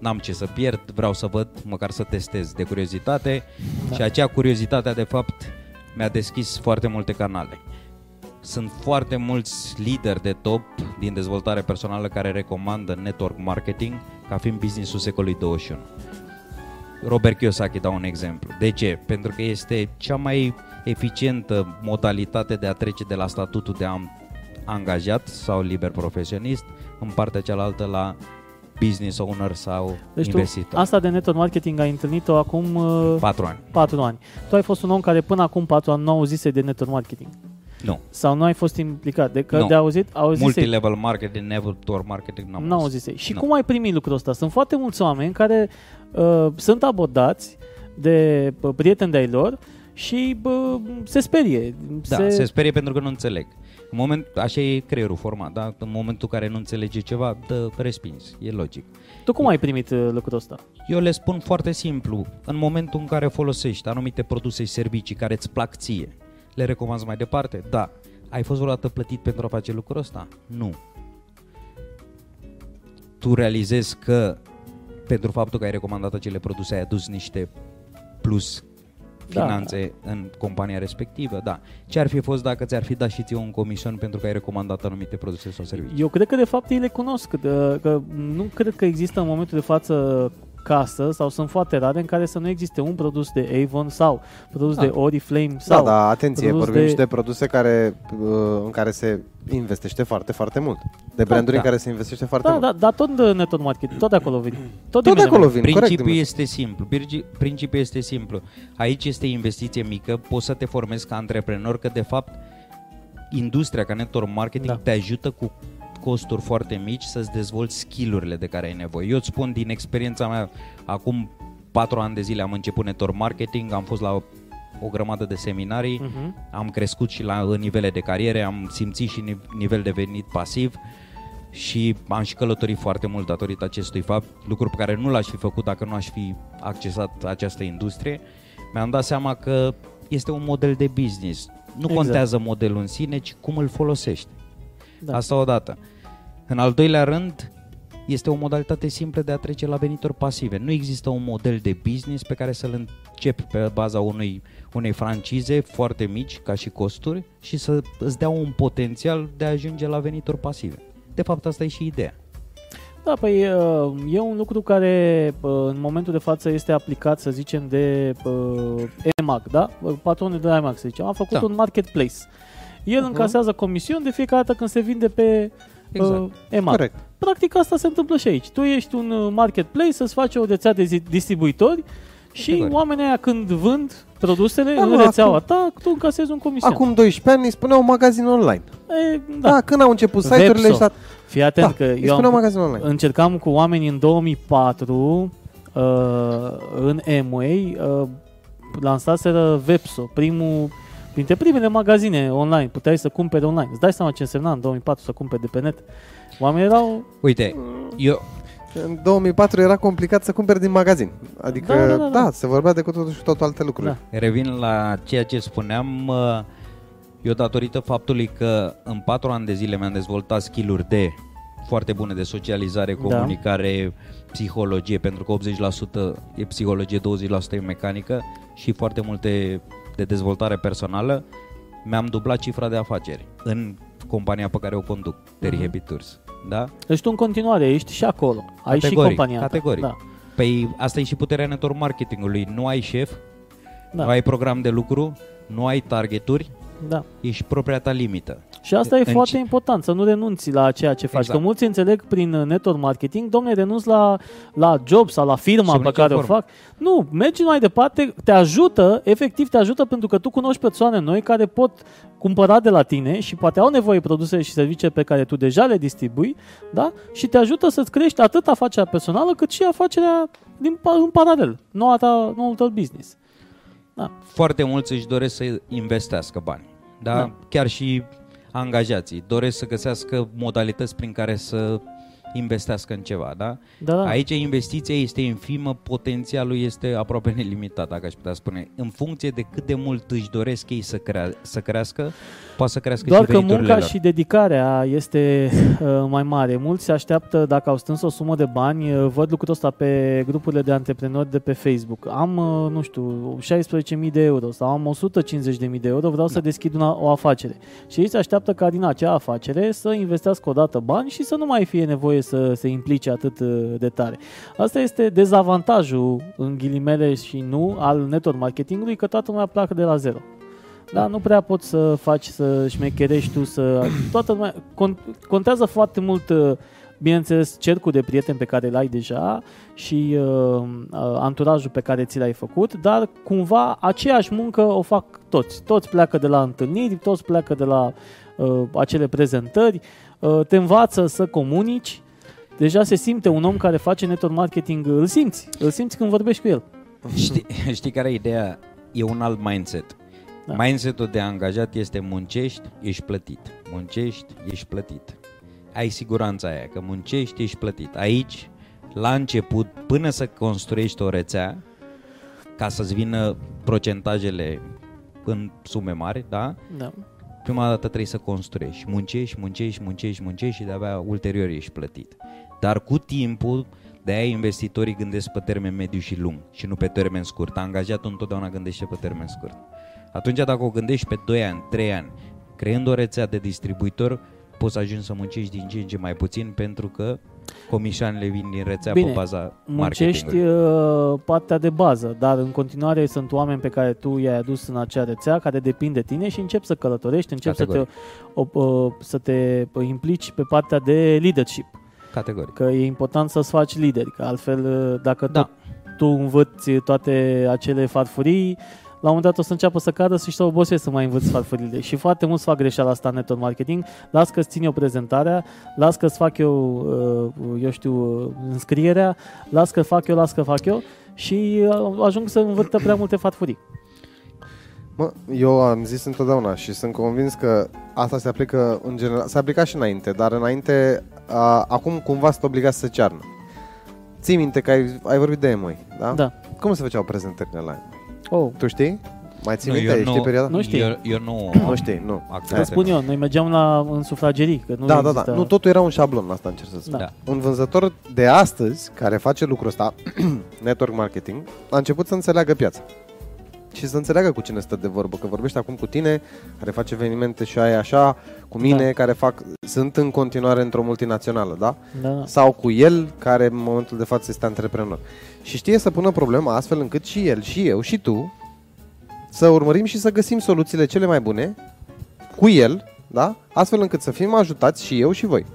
n-am ce să pierd, vreau să văd, măcar să testez de curiozitate. Da. Și acea curiozitate, de fapt, mi-a deschis foarte multe canale. Sunt foarte mulți lideri de top din dezvoltare personală care recomandă network marketing ca fiind businessul secolului 21. Robert Kiyosaki dau un exemplu. De ce? Pentru că este cea mai eficientă modalitate de a trece de la statutul de am- angajat sau liber profesionist în partea cealaltă la business owner sau Deci tu, investitor. asta de network marketing ai întâlnit-o acum uh, Patru ani. 4 ani. Tu ai fost un om care până acum 4 ani nu auzise de network marketing. Nu. Sau nu ai fost implicat. De că Nu. de auzit, auzise Multilevel marketing, network marketing, n-am Nu auzit. auzise. Și Nu. cum ai primit lucrul ăsta? Sunt foarte mulți oameni care uh, sunt abordați de uh, prieteni de-ai lor și uh, se sperie. Da, se... se sperie pentru că nu înțeleg. În moment, așa e creierul format, da? În momentul în care nu înțelege ceva, dă respins. E logic. Tu cum ai primit uh, lucrul ăsta? Eu le spun foarte simplu. În momentul în care folosești anumite produse și servicii care îți plac ție, le recomanzi mai departe? Da. Ai fost vreodată plătit pentru a face lucrul ăsta? Nu. Tu realizezi că pentru faptul că ai recomandat acele produse ai adus niște plus Da. finanțe în compania respectivă, da. Ce ar fi fost dacă ți-ar fi dat și ție un comision pentru că ai recomandat anumite produse sau servicii? Eu cred că de fapt ei le cunosc. Că, că nu cred că există în momentul de față casă sau sunt foarte rare în care să nu existe un produs de Avon sau produs Da. de Oriflame Da, sau da, atenție, produs vorbim de- și de produse care, uh, în care se investește foarte, foarte mult. De branduri da. în care se investește foarte Da, mult. da, dar tot de network marketing, tot de acolo vin. Tot, Tot de unde acolo merg. vin, Principiul corect. este simplu. Pirgi- Principiul este simplu. Aici este investiție mică, poți să te formezi ca antreprenor, că de fapt industria ca network marketing Da. te ajută cu costuri foarte mici să-ți dezvolți skillurile de care ai nevoie. Eu îți spun din experiența mea, acum patru ani de zile am început network marketing, am fost la o, o grămadă de seminarii, Mhm. am crescut și la în nivele de cariere, am simțit și ni- nivel de venit pasiv și am și călătorit foarte mult datorită acestui fapt, lucruri pe care nu l-aș fi făcut dacă nu aș fi accesat această industrie. Mi-am dat seama că este un model de business. Nu Exact. contează modelul în sine, ci cum îl folosești. Da. Asta odată. În al doilea rând, este o modalitate simplă de a trece la venituri pasive. Nu există un model de business pe care să-l începi pe baza unui, unei francize foarte mici ca și costuri și să îți dea un potențial de a ajunge la venituri pasive. De fapt, asta e și ideea. Da, păi uh, e un lucru care uh, în momentul de față este aplicat, să zicem, de uh, EMAG, da? Patronul de la EMAG, să zicem, a făcut Da. un marketplace. El Mhm. încasează comisiuni de fiecare dată când se vinde pe Exact. uh, EMAG. Corect. Practic asta se întâmplă și aici. Tu ești un uh, marketplace, să-ți faci o rețea de zi- distribuitori și Corect. oamenii aia când vând produsele Da, în mă, rețeaua acum- ta, tu încasezi un comision. Acum 12 ani îi spuneau magazin online. E, Da, da. când au început site-urile Vepso. și dat, Fii atent da, că îi eu spuneau am, magazin online. încercam cu oameni în 2004 uh, în Amway uh, lansaseră Vepso, primul printre primele magazine online, puteai să cumperi online. Îți dai seama ce însemna în 2004 să cumperi de pe net? Oamenii erau Uite, eu, În 2004 era complicat să cumperi din magazin. Adică, Da, da, da, da, da. se vorbea de cu totul și cu totul alte lucruri. Da. Revin la ceea ce spuneam, uh, eu datorită faptului că în patru ani de zile mi-am dezvoltat skill-uri de foarte bune de socializare, Da. comunicare, psihologie, pentru că 80% e psihologie, 20% e mecanică și foarte multe de dezvoltare personală, mi-am dublat cifra de afaceri în compania pe care o conduc, Terry Mhm. Happy Tours. Da? Deci tu în continuare ești și acolo. Ai și Categoric, compania ta. categoric. Da. Păi asta e și puterea network marketingului. Nu ai șef, Da. nu ai program de lucru, nu ai targeturi, da. ești propria ta limită. Și asta e În foarte ce- important, să nu renunți la ceea ce faci. Exact. Că mulți înțeleg prin uh, network marketing, domne, renunț la, la job sau la firma Sub pe nicio care o formă. fac. Nu, mergi mai departe, te ajută, efectiv te ajută pentru că tu cunoști persoane noi care pot cumpăra de la tine și poate au nevoie de produse și servicii pe care tu deja le distribui, da? Și te ajută să-ți crești atât afacerea personală cât și afacerea din, pa- în paralel, noua ta, noul tău business. Foarte mulți își doresc să investească bani. Da? Da. Chiar și angajații doresc să găsească modalități prin care să investească în ceva, da? Da, da. Aici investiția este infimă, potențialul este aproape nelimitat, dacă aș putea spune. În funcție de cât de mult își doresc ei să, crea- să crească, poate să crească Doar și că veniturile munca lor. și dedicarea este uh, mai mare. Mulți se așteaptă, dacă au strâns o sumă de bani, uh, văd lucrul ăsta pe grupurile de antreprenori de pe Facebook. Am, uh, nu știu, 16.000 de euro sau am 150.000 de euro, vreau să deschid una, o afacere. Și ei se așteaptă ca din acea afacere să investească odată bani și să nu mai fie nevoie să se implice atât uh, de tare. Asta este dezavantajul, în ghilimele și nu, al network marketingului, că toată lumea pleacă de la zero. Da, nu prea poți să faci să șmecherești tu, să... Toată lumea... Con- contează foarte mult, uh, bineînțeles, cercul de prieteni pe care l-ai deja și uh, uh, anturajul pe care ți l-ai făcut, dar cumva aceeași muncă o fac toți. Toți pleacă de la întâlniri, toți pleacă de la uh, acele prezentări, uh, te învață să comunici, deja se simte un om care face network marketing, îl simți, îl simți când vorbești cu el. Știi, știi care e ideea? E un alt mindset. Da. Da. Mindsetul de angajat este muncești, ești plătit. Muncești, ești plătit. Ai siguranța aia că muncești, ești plătit. Aici, la început, până să construiești o rețea, ca să-ți vină procentajele în sume mari, da? Da. Prima dată trebuie să construiești. Muncești, muncești, muncești, muncești și de-abia ulterior ești plătit. Dar cu timpul, de-aia investitorii gândesc pe termen mediu și lung și nu pe termen scurt. Angajatul întotdeauna gândește pe termen scurt. Atunci dacă o gândești pe 2 ani, 3 ani, creând o rețea de distribuitor, poți să ajungi să muncești din ce în ce mai puțin pentru că comisioanele vin din rețea Bine, pe baza muncești marketingului. uh, partea de bază, dar în continuare sunt oameni pe care tu i-ai adus în acea rețea, care depind de tine și începi să călătorești, începi să te, Categoric. o, uh, să te implici pe partea de leadership. Categoric. Că e important să-ți faci lideri, că altfel uh, dacă Da. tot tu învăți toate acele farfurii, la un moment dat o să înceapă să cadă și să obosesc să mai învăț farfurile. Și foarte mulți fac greșeala asta în network marketing. Las că-ți țin eu prezentarea, las că-ți fac eu, uh, eu știu, uh, înscrierea, las că fac eu, las că fac eu și uh, ajung să învăț prea multe farfurii. Mă, eu am zis întotdeauna și sunt convins că asta se aplică în general, se aplica și înainte, dar înainte, a, acum cumva sunt obligați să cearnă. Ții minte că ai, ai vorbit de emoi, da? Da. Cum se făceau prezentările la emoi? Oh, Tu știi? Mai ții Nu, minte? eu Știi perioada? Nu știu. Eu, eu nu, Nu știi, nu. Acces. vă spun eu, noi mergeam la, în sufragerii, că nu da, da, există... da. Nu, totul era un șablon, asta încerc să spun. Da. Da. Un vânzător de astăzi, care face lucrul ăsta, network marketing, a început să înțeleagă piața. Și să înțeleagă cu cine stă de vorbă, că vorbește acum cu tine, care face evenimente și aia așa, cu mine, Da. care fac, sunt în continuare într-o multinațională, da? Da, da. Sau cu el, care în momentul de față este antreprenor. Și știe să pună problema astfel încât și el, și eu, și tu, să urmărim și să găsim soluțiile cele mai bune cu el, da? Astfel încât să fim ajutați și eu și voi.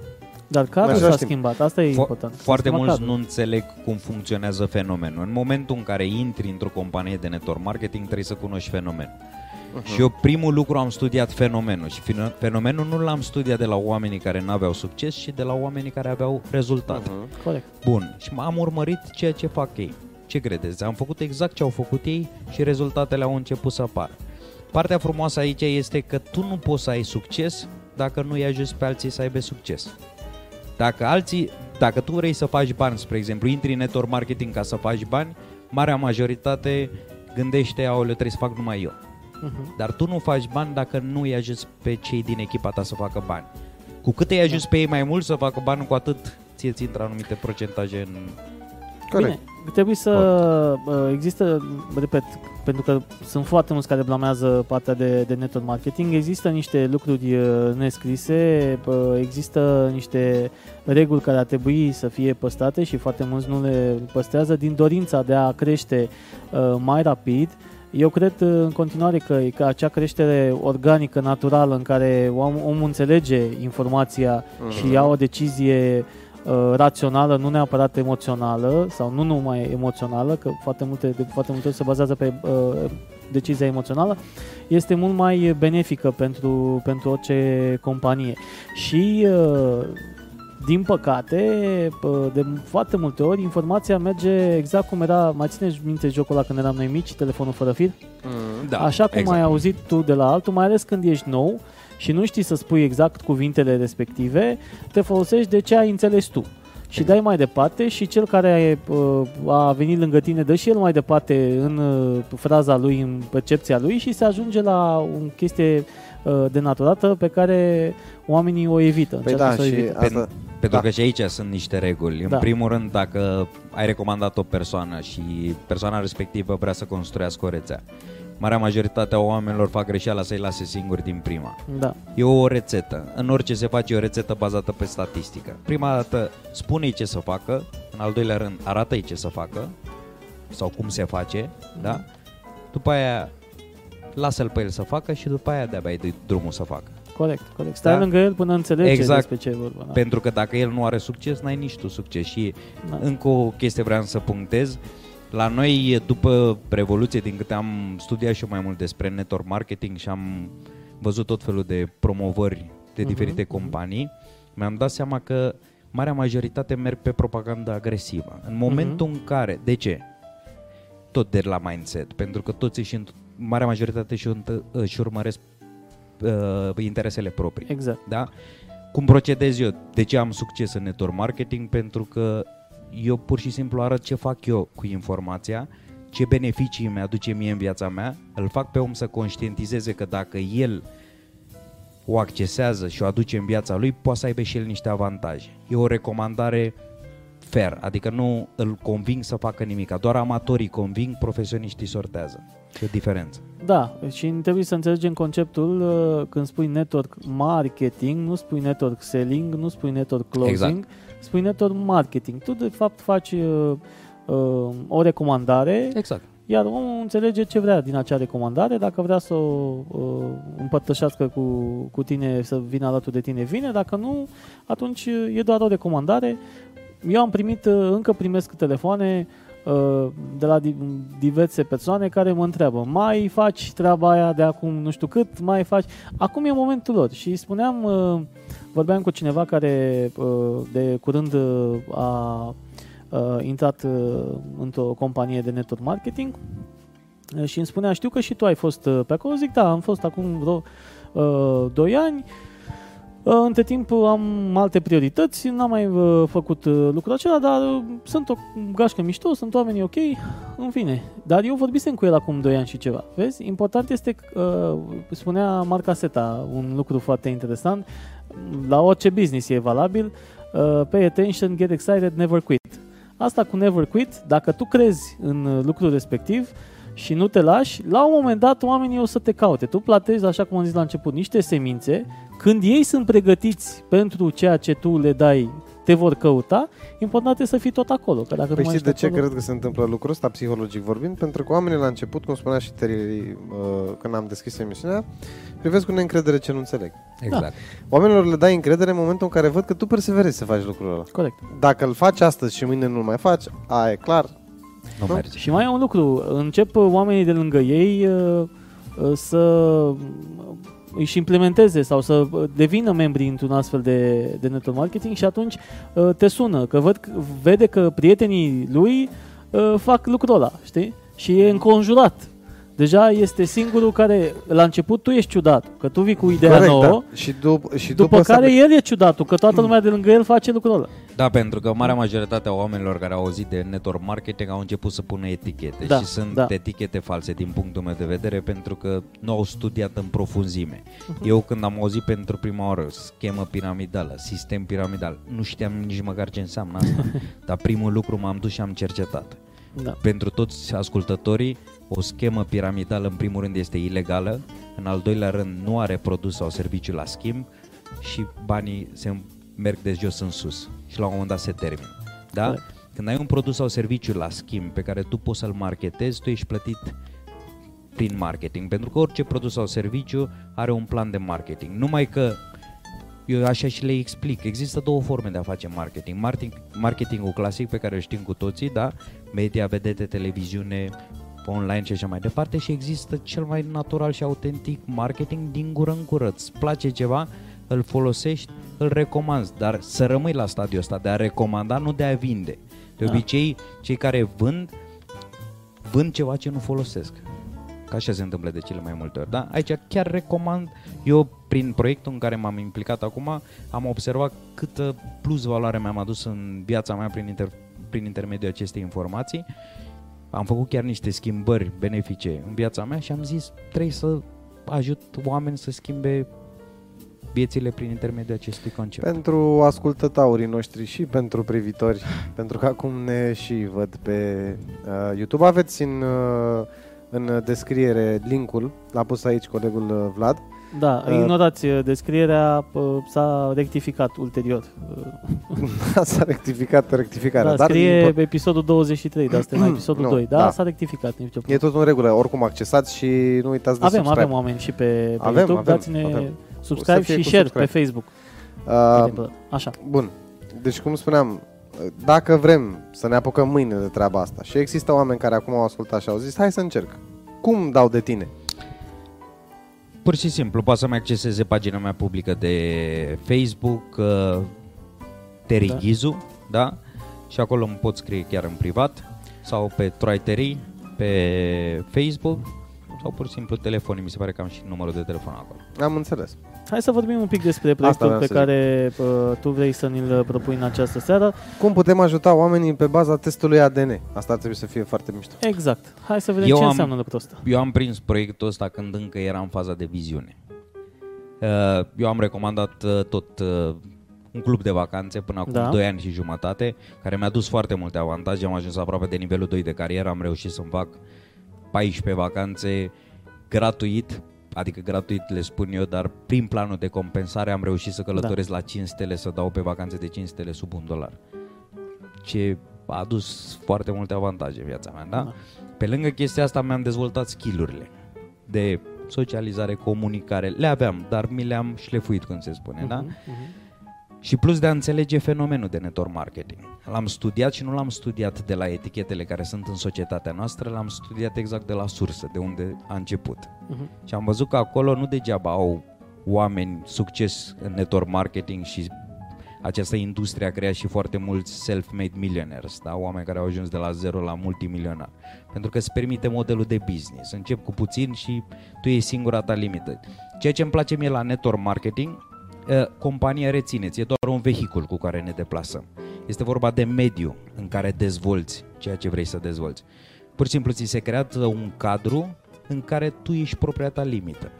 Dar cadrul același s-a timp. schimbat, asta e Fo- important. S-a Foarte schimbat mulți cadrul. nu înțeleg cum funcționează fenomenul. În momentul în care intri într-o companie de network marketing, trebuie să cunoști fenomenul. Mhm. Și eu primul lucru am studiat fenomenul și feno- fenomenul nu l-am studiat de la oamenii care nu aveau succes și de la oamenii care aveau rezultate. Mhm. Corect. Bun, și am urmărit ceea ce fac ei. Ce credeți? Am făcut exact ce au făcut ei și rezultatele au început să apară. Partea frumoasă aici este că tu nu poți să ai succes dacă nu îi ajuți pe alții să aibă succes. Dacă alții, dacă tu vrei să faci bani, spre exemplu, intri în network marketing ca să faci bani, marea majoritate gândește, aoleu, trebuie să fac numai eu. Mhm. Dar tu nu faci bani dacă nu îi ajuți pe cei din echipa ta să facă bani. Cu cât îi ajuți pe ei mai mult să facă bani, cu atât ție ți intră anumite procentaje în... Corect. Bine, trebuie să uh, există, repet, pentru că sunt foarte mulți care blamează partea de, de network marketing, există niște lucruri uh, nescrise, uh, există niște reguli care ar trebui să fie păstrate și foarte mulți nu le păstrează din dorința de a crește uh, mai rapid. Eu cred uh, în continuare că, că acea creștere organică, naturală, în care om, omul înțelege informația Mhm. și ia o decizie uh, rațională, nu neapărat emoțională sau nu numai emoțională, că foarte multe, de foarte multe ori se bazează pe uh, decizia emoțională, este mult mai benefică pentru, pentru orice companie. Și uh, din păcate, uh, de foarte multe ori, informația merge exact cum era, mai țineți minte jocul ăla când eram noi mici, telefonul fără fir? Mm. Da, Așa cum exact. ai auzit tu de la altul, mai ales când ești nou și nu știi să spui exact cuvintele respective, te folosești de ce ai înțeles tu. Și dai mai departe și cel care uh, a venit lângă tine dă și el mai departe în uh, fraza lui, în percepția lui și se ajunge la o chestie uh, denaturată pe care oamenii o evită. Păi încearcă da, să o și evite. Pen- asta... Pentru Da. că și aici sunt niște reguli. În Da. primul rând, dacă ai recomandat o persoană și persoana respectivă vrea să construiască o rețea, marea majoritate a oamenilor fac greșeala să-i lase singuri din prima. Da, E o rețetă. În orice se face e o rețetă bazată pe statistică. Prima dată spune-i ce să facă, în al doilea rând arată-i ce să facă sau cum se face, da? După aia lasă-l pe el să facă și după aia de-abia îi dai drumul să facă. corect, corect. Stai Da. lângă el până înțelege Exact. despre ce e vorba. Da. Pentru că dacă el nu are succes, n-ai nici tu succes. Și Da. încă o chestie vreau să punctez. La noi, după Revoluție, din câte am studiat și eu mai mult despre network marketing și am văzut tot felul de promovări de Mhm, diferite mhm. companii, mi-am dat seama că marea majoritate merg pe propaganda agresivă. În momentul Mhm. în care... De ce? Tot de la mindset. Pentru că toți își, marea majoritate își, își urmăresc uh, interesele proprii. Exact. Da? Cum procedez eu? De ce am succes în network marketing? Pentru că eu pur și simplu arăt ce fac eu cu informația, ce beneficii mi aduce mie în viața mea, îl fac pe om să conștientizeze că dacă el o accesează și o aduce în viața lui, poate să aibă și el niște avantaje. E o recomandare fair, adică nu îl conving să facă nimic, doar amatorii conving, profesioniștii sortează. E o diferență. Da, și trebuie să înțelegem conceptul uh, când spui network marketing, nu spui network selling, nu spui network closing, Exact. spui network marketing. Tu de fapt faci uh, uh, o recomandare, Exact. iar omul înțelege ce vrea din acea recomandare, dacă vrea să o uh, împărtășească cu, cu tine, să vină alături de tine, vine, dacă nu, atunci uh, e doar o recomandare. Eu am primit, uh, încă primesc telefoane uh, de la di- diverse persoane care mă întreabă mai faci treaba aia de acum nu știu cât, mai faci... Acum e momentul lor. Și spuneam, uh, vorbeam cu cineva care uh, de curând uh, a uh, intrat uh, într-o companie de network marketing uh, și îmi spunea, știu că și tu ai fost uh, pe acolo, zic da, am fost acum vreo uh, 2 ani, Uh, Între timp am alte priorități, n-am mai uh, făcut uh, lucrul acela, dar uh, sunt o gașcă mișto, sunt oamenii ok, în fine. Dar eu vorbisem cu el acum 2 ani și ceva. Vezi? Important este, uh, spunea Marca Seta, un lucru foarte interesant, la orice business e valabil, uh, pay attention, get excited, never quit. Asta cu never quit, dacă tu crezi în uh, lucrul respectiv și nu te lași, la un moment dat oamenii o să te caute. Tu plătești, așa cum am zis la început, niște semințe, când ei sunt pregătiți pentru ceea ce tu le dai, te vor căuta, important este să fii tot acolo. Că dacă Păi nu mai știți de ești ce acolo, cred că se întâmplă lucrul ăsta, psihologic vorbind? Pentru că oamenii la început, cum spunea și Terry uh, când am deschis emisiunea, privesc cu neîncredere ce nu înțeleg. Exact. Oamenilor le dai încredere în momentul în care văd că tu perseverezi să faci lucrul ăla. Corect. Dacă îl faci astăzi și mâine nu-l mai faci, a, e clar, Nu Nu? merge. Și mai e un lucru, încep uh, oamenii de lângă ei uh, uh, să uh, își implementeze sau să uh, devină membri într-un astfel de, de network marketing și atunci uh, te sună, că văd, vede că prietenii lui uh, fac lucrul ăla, știi? Și e înconjurat Deja este singurul care, la început tu ești ciudat, că tu vii cu ideea Corect, nouă, da. Și, dup- și după, după, care să... el e ciudatul, că toată lumea de lângă el face lucrul ăla. Da, pentru că marea majoritate a oamenilor care au auzit de network marketing au început să pună etichete Da, și sunt da. etichete false din punctul meu de vedere pentru că nu au studiat în profunzime. Mhm. Eu când am auzit pentru prima oară schemă piramidală, sistem piramidal, nu știam nici măcar ce înseamnă asta, dar primul lucru m-am dus și am cercetat. Da. Pentru toți ascultătorii, o schemă piramidală în primul rând este ilegală, în al doilea rând nu are produs sau serviciu la schimb și banii se merg de jos în sus și la un moment dat se termină. Da? Corect. Când ai un produs sau serviciu la schimb pe care tu poți să-l marketezi, tu ești plătit prin marketing, pentru că orice produs sau serviciu are un plan de marketing. Numai că eu așa și le explic. Există două forme de a face marketing. Marketing marketingul clasic pe care îl știm cu toții, da? Media, vedete, televiziune, online și așa mai departe și există cel mai natural și autentic marketing din gură în gură. Îți place ceva, îl folosești, îl recomanzi, dar să rămâi la stadiul ăsta de a recomanda, nu de a vinde. De Da. obicei, cei care vând, vând ceva ce nu folosesc. Că așa se întâmplă de cele mai multe ori, da? Aici chiar recomand, eu prin proiectul în care m-am implicat acum, am observat câtă plus valoare mi-am adus în viața mea prin, inter, prin intermediul acestei informații. Am făcut chiar niște schimbări benefice în viața mea și am zis, trebuie să ajut oameni să schimbe viețile prin intermediul acestui concept. Pentru ascultătorii noștri și pentru privitori, pentru că acum ne și văd pe uh, YouTube, aveți în, uh, în descriere linkul, l-a pus aici colegul uh, Vlad. Da, Uh, ignorați uh, descrierea, uh, s-a rectificat ulterior. Uh, S-a rectificat rectificarea. Da, dar scrie impo- episodul 23, dar suntem la episodul Nu, 2. Da, da. s-a rectificat. Nici o e problemă. tot în regulă, oricum accesați și nu uitați de avem, subscribe. avem oameni și pe, pe Avem, YouTube, avem, dați-ne avem. subscribe O să fie și cu share subscribe. pe Facebook. Uh, Așa. Bun. Deci, cum spuneam, dacă vrem să ne apucăm mâine de treaba asta și există oameni care acum au ascultat și au zis, hai să încerc. Cum dau de tine? Pur și simplu, poate să-mi acceseze pagina mea publică de Facebook, uh, Terry Da. da. Ghizu, da? Și acolo îmi pot scrie chiar în privat sau pe Troy Terry, pe Facebook sau pur și simplu telefonii, mi se pare că am și numărul de telefon acolo. Am înțeles. Hai să vorbim un pic despre proiectul vreau pe să care uh, tu vrei să ni-l propui în această seară. Cum putem ajuta oamenii pe baza testului ADN? Asta ar trebui să fie foarte mișto. Exact. Hai să vedem Eu ce am- înseamnă lucrul ăsta. Eu am prins proiectul ăsta când încă era în faza de viziune. Uh, Eu am recomandat uh, tot uh, un club de vacanțe până acum Da. 2 ani și jumătate, care mi-a dus foarte multe avantaje. Am ajuns aproape de nivelul 2 de carieră, am reușit să-mi fac 14 vacanțe gratuit, adică gratuit le spun eu, dar prin planul de compensare am reușit să călătoresc Da. la 5 stele, să dau pe vacanțe de 5 stele sub un dolar. Ce a adus foarte multe avantaje în viața mea, da? Da. Pe lângă chestia asta mi-am dezvoltat skillurile de socializare, comunicare. Le aveam, dar mi le-am șlefuit, cum se spune, da? Mhm, mhm. Și plus de a înțelege fenomenul de network marketing. L-am studiat și nu l-am studiat de la etichetele care sunt în societatea noastră, l-am studiat exact de la sursă, de unde a început. Mhm. Și am văzut că acolo nu degeaba au oameni succes în network marketing și această industrie a creat și foarte mulți self-made millionaires, da? oameni care au ajuns de la zero la multimilionari. Pentru că îți permite modelul de business. Încep cu puțin și tu e singura ta limită. Ceea ce îmi place mie la network marketing, eh, compania rețineți, e doar un vehicul cu care ne deplasăm. Este vorba de mediu în care dezvolți ceea ce vrei să dezvolți. Pur și simplu ți se creează un cadru în care tu ești propria ta limită.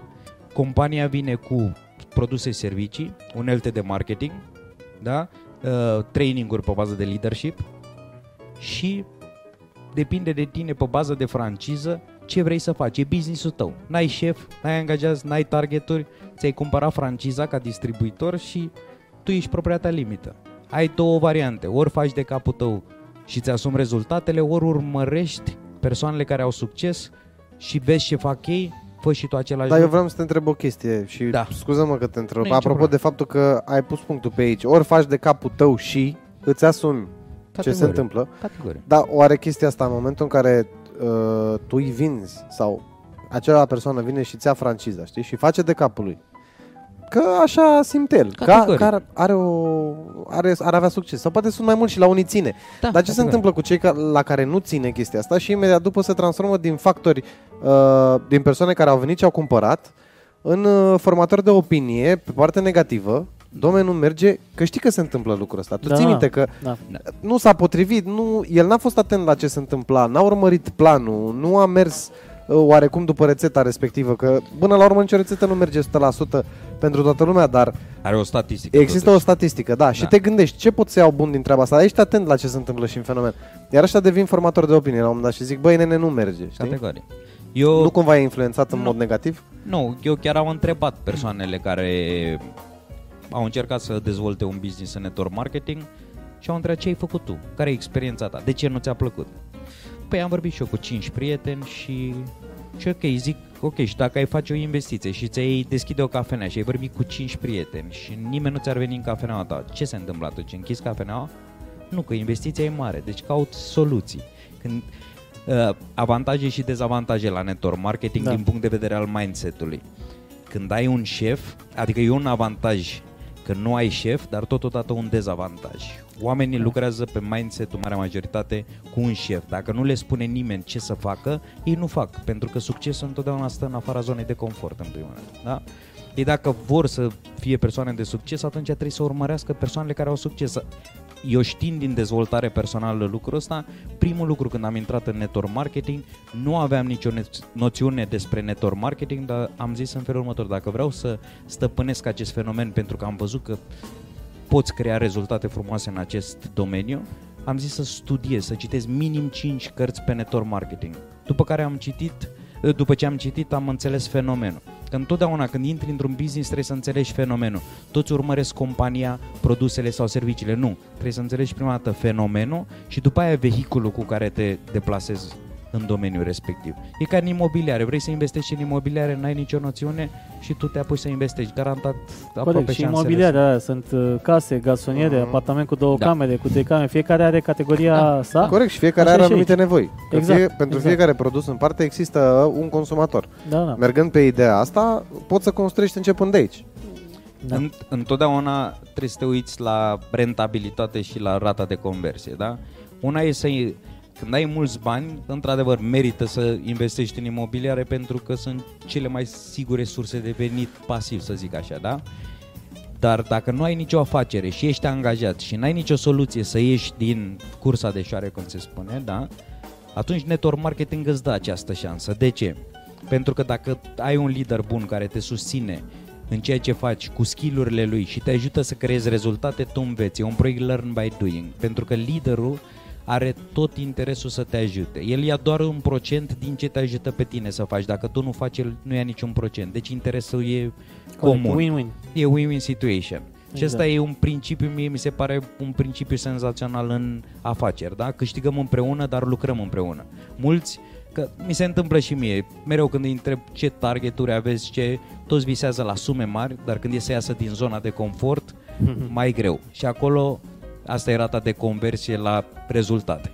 Compania vine cu produse și servicii, unelte de marketing, da? uh, training-uri pe bază de leadership și depinde de tine pe bază de franciză ce vrei să faci. E business-ul tău. N-ai șef, n-ai angajați, n-ai targeturi, ți-ai cumpărat franciza ca distribuitor și tu ești propria ta limită. Ai două variante. Ori faci de capul tău și îți asumi rezultatele, ori urmărești persoanele care au succes și vezi ce fac ei, fă și tu același Dar eu lucru. vreau să te întreb o chestie și Da. scuză-mă că te întreb. Nu e nicio Apropo problemă. de faptul că ai pus punctul pe aici, ori faci de capul tău și îți asumi ce se Categoric. întâmplă, Categoric. dar oare chestia asta în momentul în care uh, tu îi vinzi sau acela persoană vine și ți ia franciza, știi, și face de capul lui. că așa simte el. Că, Categoric. că ar, are o, are, ar avea succes. Sau poate sunt mai mult și la unii ține. Da, Dar ce se categoric. întâmplă cu cei ca, la care nu ține chestia asta și imediat după se transformă din factori, uh, din persoane care au venit și au cumpărat, în uh, formatori de opinie, pe partea negativă, domnule, nu merge, că știi că se întâmplă lucrul ăsta. Tu Da, ții da. minte că Da. nu s-a potrivit, nu, el n-a fost atent la ce se întâmpla, n-a urmărit planul, nu a mers uh, oarecum după rețeta respectivă, că până la urmă nicio rețetă nu merge 100% pentru toată lumea, dar Are o statistică. există totuși. o statistică, da, și Da. te gândești ce pot să iau bun din treaba asta, dar ești atent la ce se întâmplă și în fenomen. Iar ăștia devin formatori de opinie la un moment dat și zic, băi, nene, nu merge, știi? Categoric. Eu, Nu cumva e influențat în Nu. mod negativ? Nu, eu chiar am întrebat persoanele care au încercat să dezvolte un business în network marketing și au întrebat ce ai făcut tu, care e experiența ta, de ce nu ți-a plăcut. Păi am vorbit și eu cu 5 prieteni și, și ok, zic, ok, și dacă ai face o investiție și ți-ai deschide o cafenea și ai vorbit cu 5 prieteni și nimeni nu ți-ar veni în cafeneaua ta, ce se întâmplă atunci? Închizi cafeneaua? Nu, că investiția e mare, deci caut soluții. Când, uh, avantaje și dezavantaje la network marketing Da. din punct de vedere al mindset-ului. Când ai un șef, adică e un avantaj că nu ai șef, dar totodată un dezavantaj. Oamenii Da. lucrează lucrează pe mindset-ul marea majoritate cu un șef. Dacă nu le spune nimeni ce să facă, ei nu fac, pentru că succesul întotdeauna stă în afara zonei de confort, în primul rând. Da? Ei dacă vor să fie persoane de succes, atunci trebuie să urmărească persoanele care au succes. Eu știind din dezvoltare personală lucrul ăsta, primul lucru când am intrat în network marketing, nu aveam nicio ne- noțiune despre network marketing, dar am zis în felul următor, dacă vreau să stăpânesc acest fenomen pentru că am văzut că poți crea rezultate frumoase în acest domeniu, am zis să studiez, să citesc minim 5 cărți pe network marketing. După care am citit, după ce am citit, am înțeles fenomenul. Că întotdeauna când intri într-un business trebuie să înțelegi fenomenul. Toți urmăresc compania, produsele sau serviciile. Nu. Trebuie să înțelegi prima dată fenomenul și după aia vehiculul cu care te deplasezi în domeniul respectiv. E ca în imobiliare. Vrei să investești în imobiliare, n-ai nicio noțiune și tu te apuci să investești. Garantat aproape Corect, și șansele imobiliare, da, sunt uh, case, gasoniere, Mhm. apartament cu două Da. camere, cu trei camere, fiecare are categoria Da. sa. Corect, și fiecare Așa are e și anumite nevoi. Că Exact, fie, pentru exact. fiecare produs în parte există un consumator. Da, da. Mergând pe ideea asta, poți să construiești începând de aici. Da. În, întotdeauna trebuie să te uiți la rentabilitate și la rata de conversie, da? Una e să când ai mulți bani, într-adevăr merită să investești în imobiliare pentru că sunt cele mai sigure surse de venit pasiv, să zic așa, da? Dar dacă nu ai nicio afacere și ești angajat și n-ai nicio soluție să ieși din cursa de șoare, cum se spune, da? Atunci network marketing îți dă această șansă. De ce? Pentru că dacă ai un lider bun care te susține în ceea ce faci cu skillurile lui și te ajută să creezi rezultate, tu înveți. E un proiect learn by doing. Pentru că liderul are tot interesul să te ajute. El ia doar un procent din ce te ajută pe tine să faci. Dacă tu nu faci, el nu ia niciun procent. Deci interesul e Corect, comun. Win-win. E win-win situation. Și Exact. ăsta e un principiu, mie mi se pare un principiu senzațional în afaceri, da? Câștigăm împreună, dar lucrăm împreună. Mulți, că mi se întâmplă și mie, mereu când îi întreb ce targeturi aveți, ce, toți visează la sume mari, dar când e să iasă din zona de confort, mai e greu. Și acolo, asta e rata de conversie la rezultate.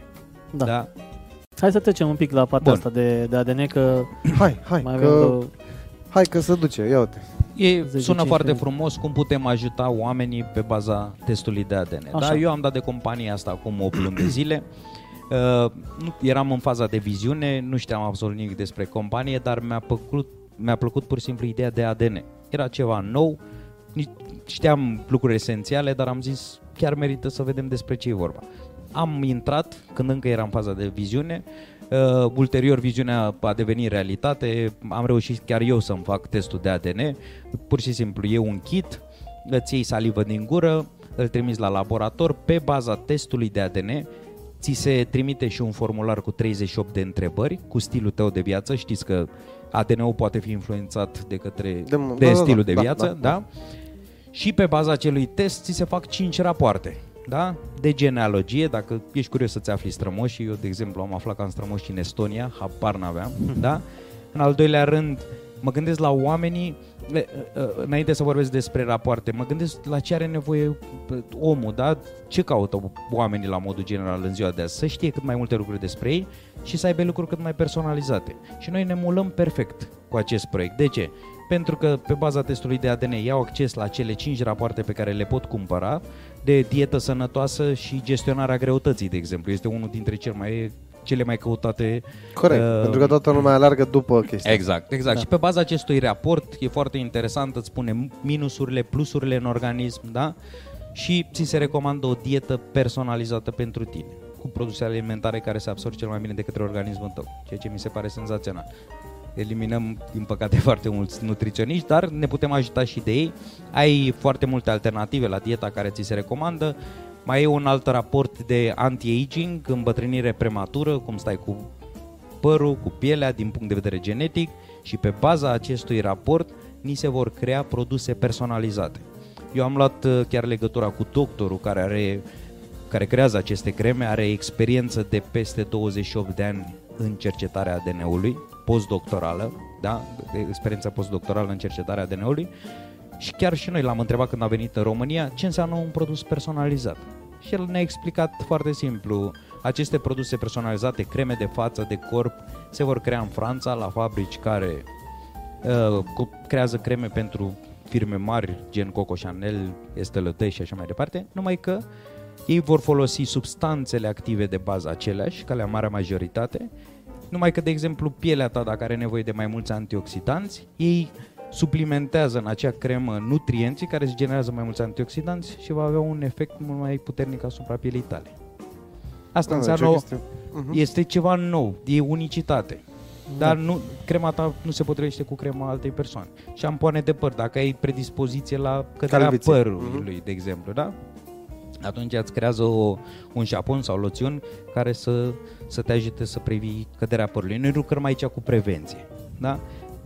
Da. da? Hai să trecem un pic la partea Bun. asta de, de ADN, că Hai, hai, mai avem că, două... hai că se duce, ia uite. E, 10, sună 15 foarte minute. frumos cum putem ajuta oamenii pe baza testului de ADN. Așa. Da, eu am dat de compania asta acum 8 luni de zile. Uh, nu, eram în faza de viziune, nu știam absolut nimic despre companie, dar mi-a plăcut, mi-a plăcut pur și simplu ideea de ADN. Era ceva nou, nici- știam lucruri esențiale, dar am zis chiar merită să vedem despre ce e vorba. Am intrat când încă eram în faza de viziune, Uh, ulterior viziunea a devenit realitate, am reușit chiar eu să-mi fac testul de ADN, pur și simplu e un kit, îți iei salivă din gură, îl trimiți la laborator, pe baza testului de ADN ți se trimite și un formular cu 38 de întrebări cu stilul tău de viață, știți că ADN-ul poate fi influențat de către De- de, da, da, stilul da, de da, viață, da, da, da. Și pe baza acelui test ți se fac 5 rapoarte, da? De genealogie, dacă ești curios să-ți afli strămoșii, eu de exemplu am aflat că am strămoși în Estonia, habar n-aveam, da? În al doilea rând, mă gândesc la oamenii, le- uh, înainte să vorbesc despre rapoarte, mă gândesc la ce are nevoie uh, omul, da? Ce caută oamenii la modul general în ziua de azi? Să știe cât mai multe lucruri despre ei și să aibă lucruri cât mai personalizate. Și noi ne mulăm perfect cu acest proiect. De ce? Pentru că pe baza testului de ADN iau acces la cele 5 rapoarte pe care le pot cumpăra de dietă sănătoasă și gestionarea greutății, de exemplu. Este unul dintre cel mai cele mai căutate Corect, uh, pentru că toată lumea alargă după chestia. Exact, exact. Da. Și pe baza acestui raport e foarte interesant, îți spune minusurile, plusurile în organism, da? Și ți se recomandă o dietă personalizată pentru tine cu produse alimentare care se absorb cel mai bine de către organismul tău, ceea ce mi se pare senzațional. Eliminăm, din păcate, foarte mulți nutriționiști, dar ne putem ajuta și de ei. Ai foarte multe alternative la dieta care ți se recomandă. Mai e un alt raport de anti-aging, îmbătrânire prematură, cum stai cu părul, cu pielea, din punct de vedere genetic și pe baza acestui raport ni se vor crea produse personalizate. Eu am luat uh, chiar legătura cu doctorul care are care creează aceste creme, are experiență de peste 28 de ani în cercetarea ADN-ului, postdoctorală, da? experiența postdoctorală în cercetarea ADN-ului și chiar și noi l-am întrebat când a venit în România ce înseamnă un produs personalizat. Și el ne-a explicat foarte simplu, aceste produse personalizate, creme de față, de corp, se vor crea în Franța la fabrici care uh, creează creme pentru firme mari, gen Coco Chanel, Estée Lauder și așa mai departe, numai că ei vor folosi substanțele active de bază aceleași, ca la marea majoritate, numai că, de exemplu, pielea ta, dacă are nevoie de mai mulți antioxidanți, ei suplimentează în acea cremă nutrienții care se generează mai mulți antioxidanți și va avea un efect mult mai puternic asupra pielii tale. Asta da, înseamnă, o, este, uh-huh. este ceva nou, e unicitate. Da. Dar nu, crema ta nu se potrivește cu crema altei persoane. Șampoane de păr, dacă ai predispoziție la căderea părului, uh-huh. de exemplu, da? Atunci îți creează o, un șapon sau loțiuni care să, să te ajute să previi căderea părului. Noi lucrăm aici cu prevenție. Da?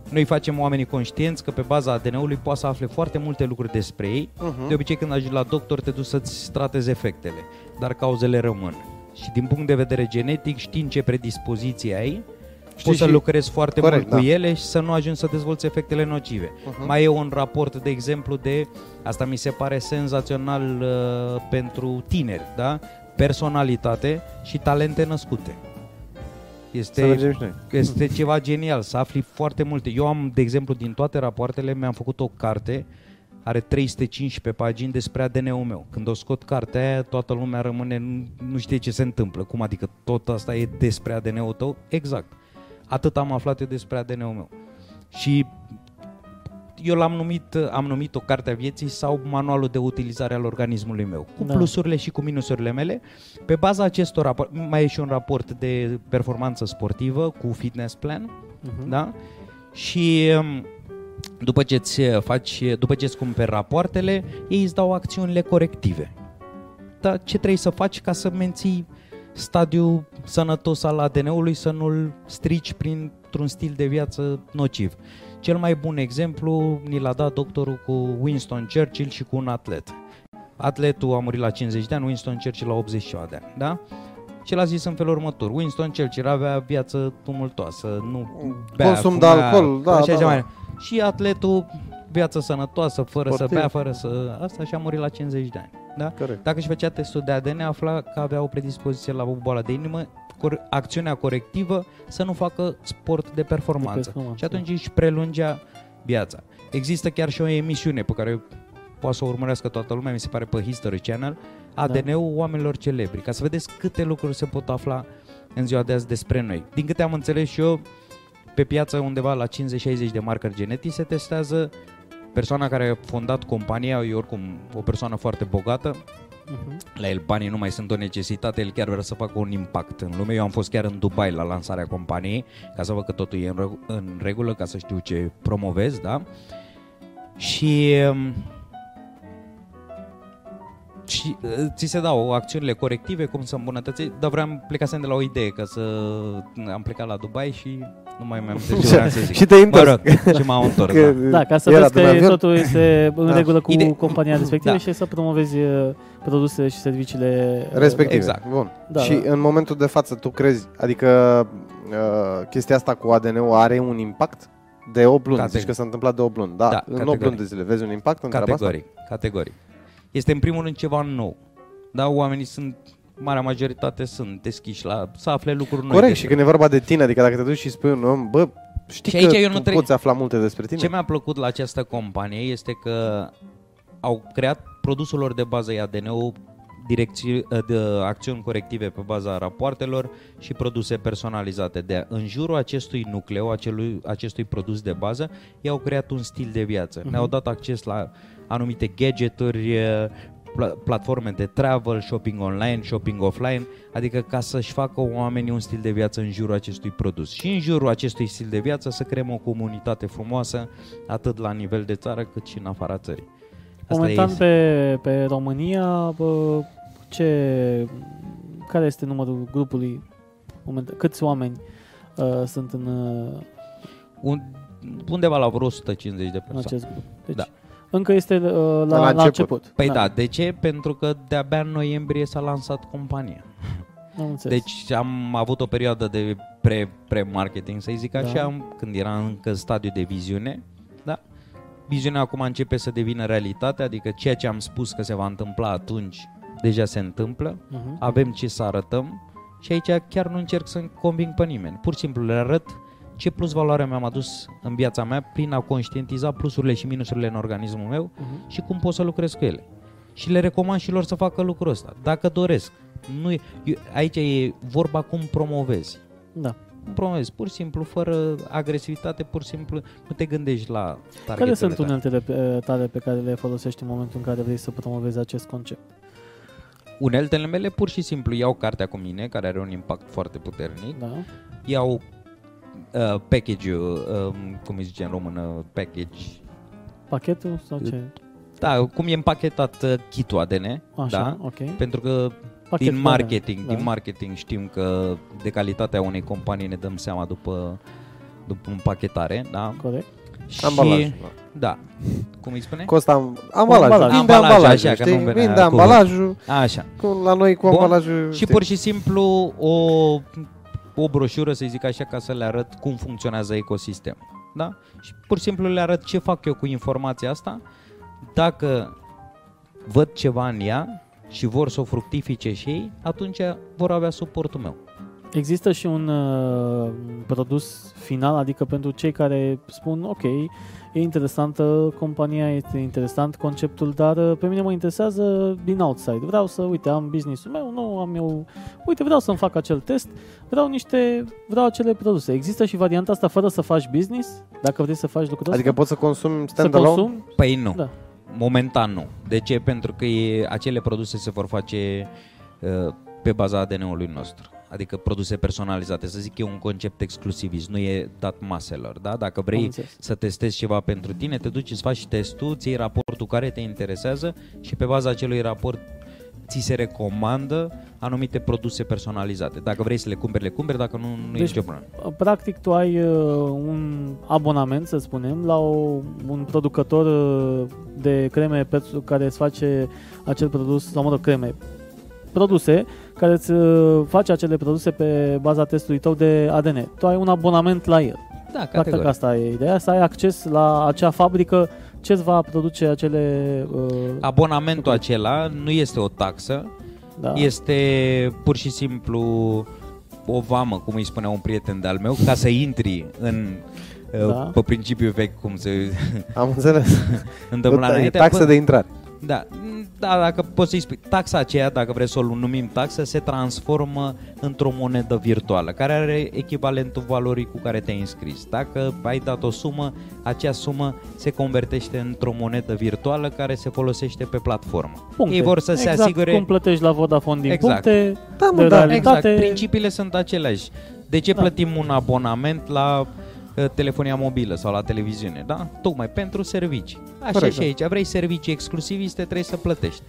Noi facem oamenii conștienți că pe baza ADN-ului poate să afle foarte multe lucruri despre ei. Uh-huh. De obicei când ajungi la doctor te duci să-ți tratezi efectele, dar cauzele rămân. Și din punct de vedere genetic știi ce predispoziție ai, Știi poți să lucrezi foarte corect, mult da. cu ele și să nu ajungi să dezvolți efectele nocive. Uh-huh. Mai e un raport, de exemplu, de, asta mi se pare senzațional uh, pentru tineri, da? personalitate și talente născute. Este, este ceva genial, să afli foarte multe. Eu am, de exemplu, din toate rapoartele, mi-am făcut o carte, are 315 pagini despre ADN-ul meu. Când o scot cartea aia, toată lumea rămâne, nu, nu știe ce se întâmplă. Cum adică tot asta e despre ADN-ul tău? Exact. Atât am aflat eu despre ADN-ul meu. Și eu l-am numit, am numit o carte a vieții sau manualul de utilizare al organismului meu, cu da. plusurile și cu minusurile mele. Pe baza acestor raport, mai e și un raport de performanță sportivă cu fitness plan, uh-huh. da? Și um, după ce îți faci, după ce îți cumperi rapoartele, ei îți dau acțiunile corective. Dar ce trebuie să faci ca să menții stadiul sănătos al ADN-ului să nu-l strici printr-un stil de viață nociv. Cel mai bun exemplu ni l-a dat doctorul cu Winston Churchill și cu un atlet. Atletul a murit la 50 de ani, Winston Churchill la 80 de ani, da? Și l-a zis în felul următor. Winston Churchill avea viață tumultoasă, nu bea, Consum de alcool, da, așa da, da. Mai. Și atletul viață sănătoasă, fără Sportiv. să bea, fără să... Asta și a murit la 50 de ani. Da? Corect. Dacă își făcea testul de ADN, afla că avea o predispoziție la o boală de inimă, acțiunea corectivă să nu facă sport de performanță. De performanță. Și atunci își prelungea viața. Există chiar și o emisiune pe care poate să o urmărească toată lumea, mi se pare pe History Channel, ADN-ul da. oamenilor celebri, ca să vedeți câte lucruri se pot afla în ziua de azi despre noi. Din câte am înțeles și eu, pe piață undeva la 50-60 de marcări genetici se testează persoana care a fondat compania e oricum o persoană foarte bogată, uh-huh. la el banii nu mai sunt o necesitate, el chiar vrea să facă un impact în lume. Eu am fost chiar în Dubai la lansarea companiei, ca să văd că totul e în, în regulă, ca să știu ce promovez, da? Și um, și uh, ți se dau acțiunile corective, cum să îmbunătățești, dar vreau plecasem de la o idee, că să am plecat la Dubai și nu mai mai am ce să zic. și te-ai întors. Mă rog, și m-am întors, da. da. ca să vezi că totul este în da. regulă cu Ide- compania respectivă da. și să promovezi uh, produsele și serviciile uh, respective. Exact. Bun. Da, și da. în momentul de față tu crezi, adică uh, chestia asta cu ADN-ul are un impact? De 8 luni, Categ- zici că s-a întâmplat de 8 luni. Da, da în 8 luni de zile vezi un impact în categoric, asta? Categoric, Este în primul rând ceva nou. Da, oamenii sunt marea majoritate sunt deschiși la să afle lucruri noi. Corect, și când e vorba de tine, adică dacă te duci și spui un om, bă, Știi Și aici că eu nu tu trebuie- poți afla multe despre tine? Ce mi-a plăcut la această companie este că au creat produsul lor de bază e ADN-ul, direcții, de acțiuni corective pe baza rapoartelor și produse personalizate. De în jurul acestui nucleu, acelui, acestui produs de bază, ei au creat un stil de viață. Ne-au dat acces la anumite gadgeturi, eh, pla- platforme de travel, shopping online, shopping offline, adică ca să-și facă oamenii un stil de viață în jurul acestui produs. Și în jurul acestui stil de viață să creăm o comunitate frumoasă, atât la nivel de țară cât și în afara țării. Asta Momentan e- pe, pe România, bă, ce, care este numărul grupului? Moment, câți oameni uh, sunt în, uh, un, undeva la vreo 150 de în persoane. acest grup? Deci, Da. Încă este uh, la, la, început. început. Păi da. de ce? Pentru că de-abia în noiembrie s-a lansat compania. Am înțeles. Deci am avut o perioadă de pre, pre-marketing, să zic așa, Da. când era încă în stadiu de viziune. Da? Viziunea acum începe să devină realitate, adică ceea ce am spus că se va întâmpla atunci, deja se întâmplă. uh-huh. Avem ce să arătăm și aici chiar nu încerc să conving pe nimeni. Pur și simplu le arăt ce plus valoare mi-am adus în viața mea prin a conștientiza plusurile și minusurile în organismul meu uh-huh. și cum pot să lucrez cu ele. Și le recomand și lor să facă lucrul ăsta, dacă doresc. Nu e, eu, aici e vorba cum promovezi. Da. Cum promovezi, pur și simplu, fără agresivitate, pur și simplu, nu te gândești la targetele Care sunt tale. uneltele pe- tale pe care le folosești în momentul în care vrei să promovezi acest concept? Uneltele mele pur și simplu iau cartea cu mine, care are un impact foarte puternic, Da. iau uh, package-ul, uh, cum îi zice în română, package, Pachetul sau ce? da, cum e împachetat uh, kit-ul ADN, Așa, da? ok. Pentru că Pachet din cu marketing, ADN, da. din marketing știm că de calitatea unei companii ne dăm seama după după împachetare, da? Corect. Și Ambalaj. da. Cum îi spune? Costă am, ambalajul, ambalaj. vinde Ambalaj, ambalajul, așa, că știi? nu venea Vinde cuvânt. ambalajul, Așa. cu, la noi cu Bun. ambalajul, Și știi? pur și simplu o o broșură, să zic așa, ca să le arăt cum funcționează ecosistemul. Da? Și pur și simplu le arăt ce fac eu cu informația asta. Dacă văd ceva în ea și vor să o fructifice și ei, atunci vor avea suportul meu. Există și un uh, produs final, adică pentru cei care spun, ok, e interesantă compania, este interesant conceptul, dar uh, pe mine mă interesează din outside. Vreau să, uite, am business-ul meu, nu am eu, uite, vreau să-mi fac acel test, vreau niște, vreau acele produse. Există și varianta asta fără să faci business, dacă vrei să faci lucrul Adică ăsta? poți să consumi să stand-alone? consumi? Păi nu. Da. Momentan nu. De ce? Pentru că e, acele produse se vor face uh, pe baza ADN-ului nostru. Adică produse personalizate. Să zic că e un concept exclusivist, nu e dat maselor. Da? Dacă Am vrei înțeles. să testezi ceva pentru tine, te duci, îți faci testul, ți iei raportul care te interesează și pe baza acelui raport ți se recomandă anumite produse personalizate. Dacă vrei să le cumperi, le cumperi, dacă nu, nu Deci, e nicio problemă. Practic tu ai uh, un abonament, să spunem, la o, un producător uh, de creme pentru care îți face acel produs, sau mă rog, creme, produse care îți uh, face acele produse pe baza testului tău de ADN. Tu ai un abonament la el. Da, Practic categoric. asta e ideea, să ai acces la acea fabrică ce îți va produce acele... Uh, Abonamentul acela nu este o taxă, da. este pur și simplu o vamă, cum îi spunea un prieten de-al meu, ca să intri în Da. da. pe principiu vechi, cum se Am înțeles. întâmpla e înainte. taxă Bă, de intrare. Da, da, dacă poți să-i spui, taxa aceea, dacă vreți să o numim taxă, se transformă într-o monedă virtuală, care are echivalentul valorii cu care te-ai înscris. Dacă ai dat o sumă, acea sumă se convertește într-o monedă virtuală care se folosește pe platformă. puncte. Ei vor să se exact asigure... cum plătești la Vodafone din Exact. puncte, Da, mă, de da. realitate. Exact, principiile sunt aceleași. De ce Da. plătim un abonament la uh, telefonia mobilă sau la televiziune, da? Tocmai pentru servicii. Așa Corect, și da. aici, vrei servicii exclusiviste, trebuie să plătești.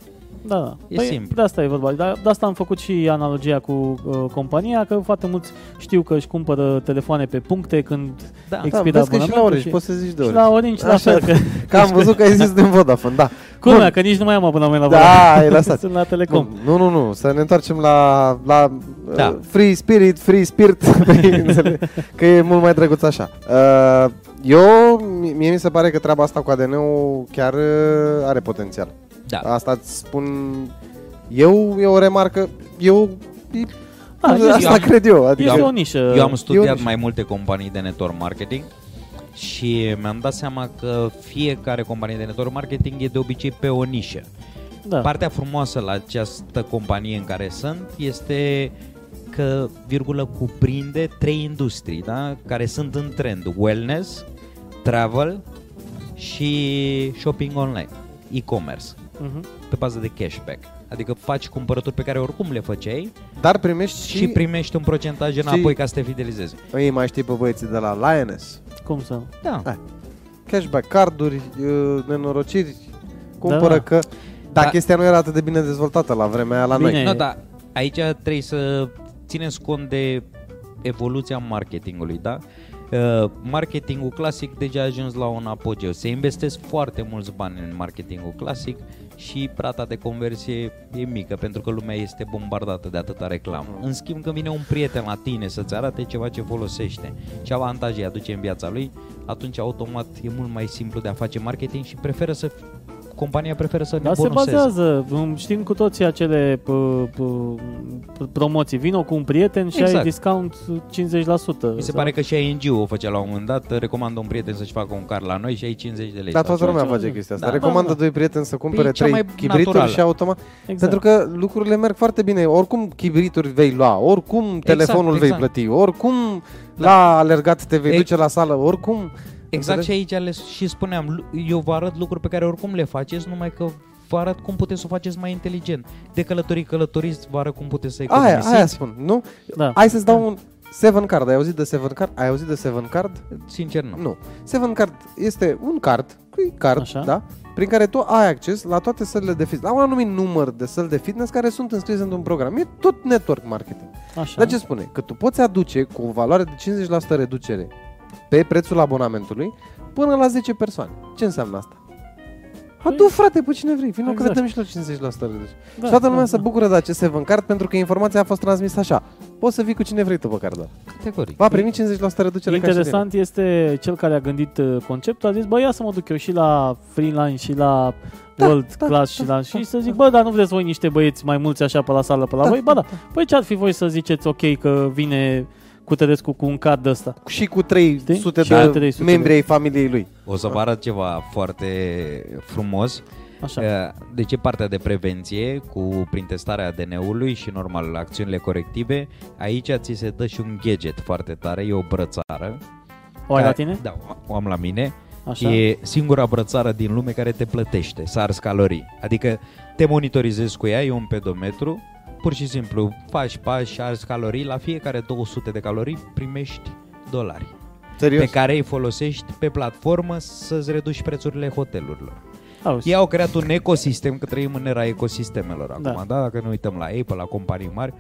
Da, da. E păi, simplu. De asta e vorba. Dar de asta am făcut și analogia cu uh, compania, că foarte mulți știu că își cumpără telefoane pe puncte când Da. Da, expiră vezi că și la abonamentul Orange, și- poți să zici de și Orange. la Orange la Așa. fel. Că, Că am văzut că ai zis din Vodafone, da. culmea, Bun. că nici nu mai am abonament la Da, Vodafone. ai lăsat. Sunt la Telecom. Bun, nu, nu, nu, să ne întoarcem la, la Da. uh, Free Spirit, Free Spirit, înțeleg, că e mult mai drăguț așa. Uh, eu, mi- mie mi se pare că treaba asta cu ADN-ul chiar uh, are potențial. Da. Asta îți spun eu, e o remarcă, eu, e- Da, Asta este, am- cred eu. Adică este o nișă. Eu am studiat nișă. mai multe companii de network marketing și mi-am dat seama că fiecare companie de network marketing e de obicei pe o nișă. da. Partea frumoasă la această companie în care sunt este că, virgulă, cuprinde trei industrii, da? care sunt în trend. Wellness, travel și shopping online, e-commerce, Mhm. pe bază de cashback. Adică faci cumpărături pe care oricum le făceai Dar primești și, și, primești un procentaj înapoi ca să te fidelizezi. Ei mai știi pe băieții de la Lioness. Cum să... Da. Hai. Cashback, carduri, uh, nenorociri, cumpără Da. că... Dar Da. chestia nu era atât de bine dezvoltată la vremea aia la Bine. noi. Nu, dar aici trebuie să țineți cont de evoluția marketingului, da? Uh, marketingul clasic deja a ajuns la un apogeu. Se investesc foarte mulți bani în marketingul clasic și rata de conversie e mică pentru că lumea este bombardată de atâta reclamă. În schimb, când vine un prieten la tine să-ți arate ceva ce folosește și avantaje îi aduce în viața lui, atunci automat e mult mai simplu de a face marketing și preferă să compania preferă să ne Dar se bonuseze. bazează, um, știm cu toții acele p- p- promoții. Vino cu un prieten și Exact. ai discount 50%. Mi se pare că și ING o făcea la un moment dat, recomandă un prieten să-și facă un car la noi și ai 50 de lei. Dar sau toată lumea ceva. face chestia asta. Da, Recomandă da, da. doi prieteni să cumpere Păi, cea trei mai chibrituri naturală. și automat. Exact. Pentru că lucrurile merg foarte bine. Oricum chibrituri vei lua, oricum telefonul vei exact. plăti, oricum Da. la alergat te vei E- duce la sală, oricum... Exact Înțelegi? și aici le, și spuneam, lu- eu vă arăt lucruri pe care oricum le faceți, numai că vă arăt cum puteți să o faceți mai inteligent. De călătorii călătoriți, vă arăt cum puteți să Aia, economisiți. aia spun, nu? Da. Hai să-ți dau un Seven Card. Ai auzit de Seven Card? Ai auzit de Seven Card? Sincer, nu. Nu. Seven Card este un card, e card, Așa. da? Prin care tu ai acces la toate sălile de fitness, la un anumit număr de săli de fitness care sunt înscrise într-un program. E tot network marketing. Așa. Dar ce spune? Că tu poți aduce cu o valoare de 50% reducere pe prețul abonamentului până la 10 persoane. Ce înseamnă asta? Adu, frate, pe cine vrei. Vino Exact. că dăm și la 50% reducere. Da, și toată lumea da, se da. bucură de acest Seven Card pentru că informația a fost transmisă așa. Poți să vii cu cine vrei tu pe cardul ăla. Categoric. Va primi 50% reducere ca și Interesant este cel care a gândit uh, conceptul, a zis, bă, ia să mă duc eu și la Freeline și la Da, World da, Class da, și la... da, și să da. zic, bă, dar nu vreți voi niște băieți mai mulți așa pe la sală pe la Da, voi? Ba da. Păi ce ar fi voi să ziceți, ok, că vine cu Tedescu cu un card ăsta? Și cu 300 Știi? Și de cu 300 membri de- ai familiei lui. O să vă arăt ceva foarte frumos. Așa. Uh, Deci e partea de prevenție cu prin testarea ADN-ului și normal acțiunile corective. Aici ți se dă și un gadget foarte tare, e o brățară. O ai la Care- tine? Da, o am la mine. Așa. E singura brățară din lume care te plătește să arzi calorii. Adică te monitorizezi cu ea, e un pedometru, pur și simplu faci pași, arzi calorii, la fiecare 200 de calorii primești dolari Serios? pe care îi folosești pe platformă să-ți reduci prețurile hotelurilor. Auzi. Ei au creat un ecosistem, că trăim în era ecosistemelor acum, Da. da? Dacă ne uităm la Apple, la companii mari,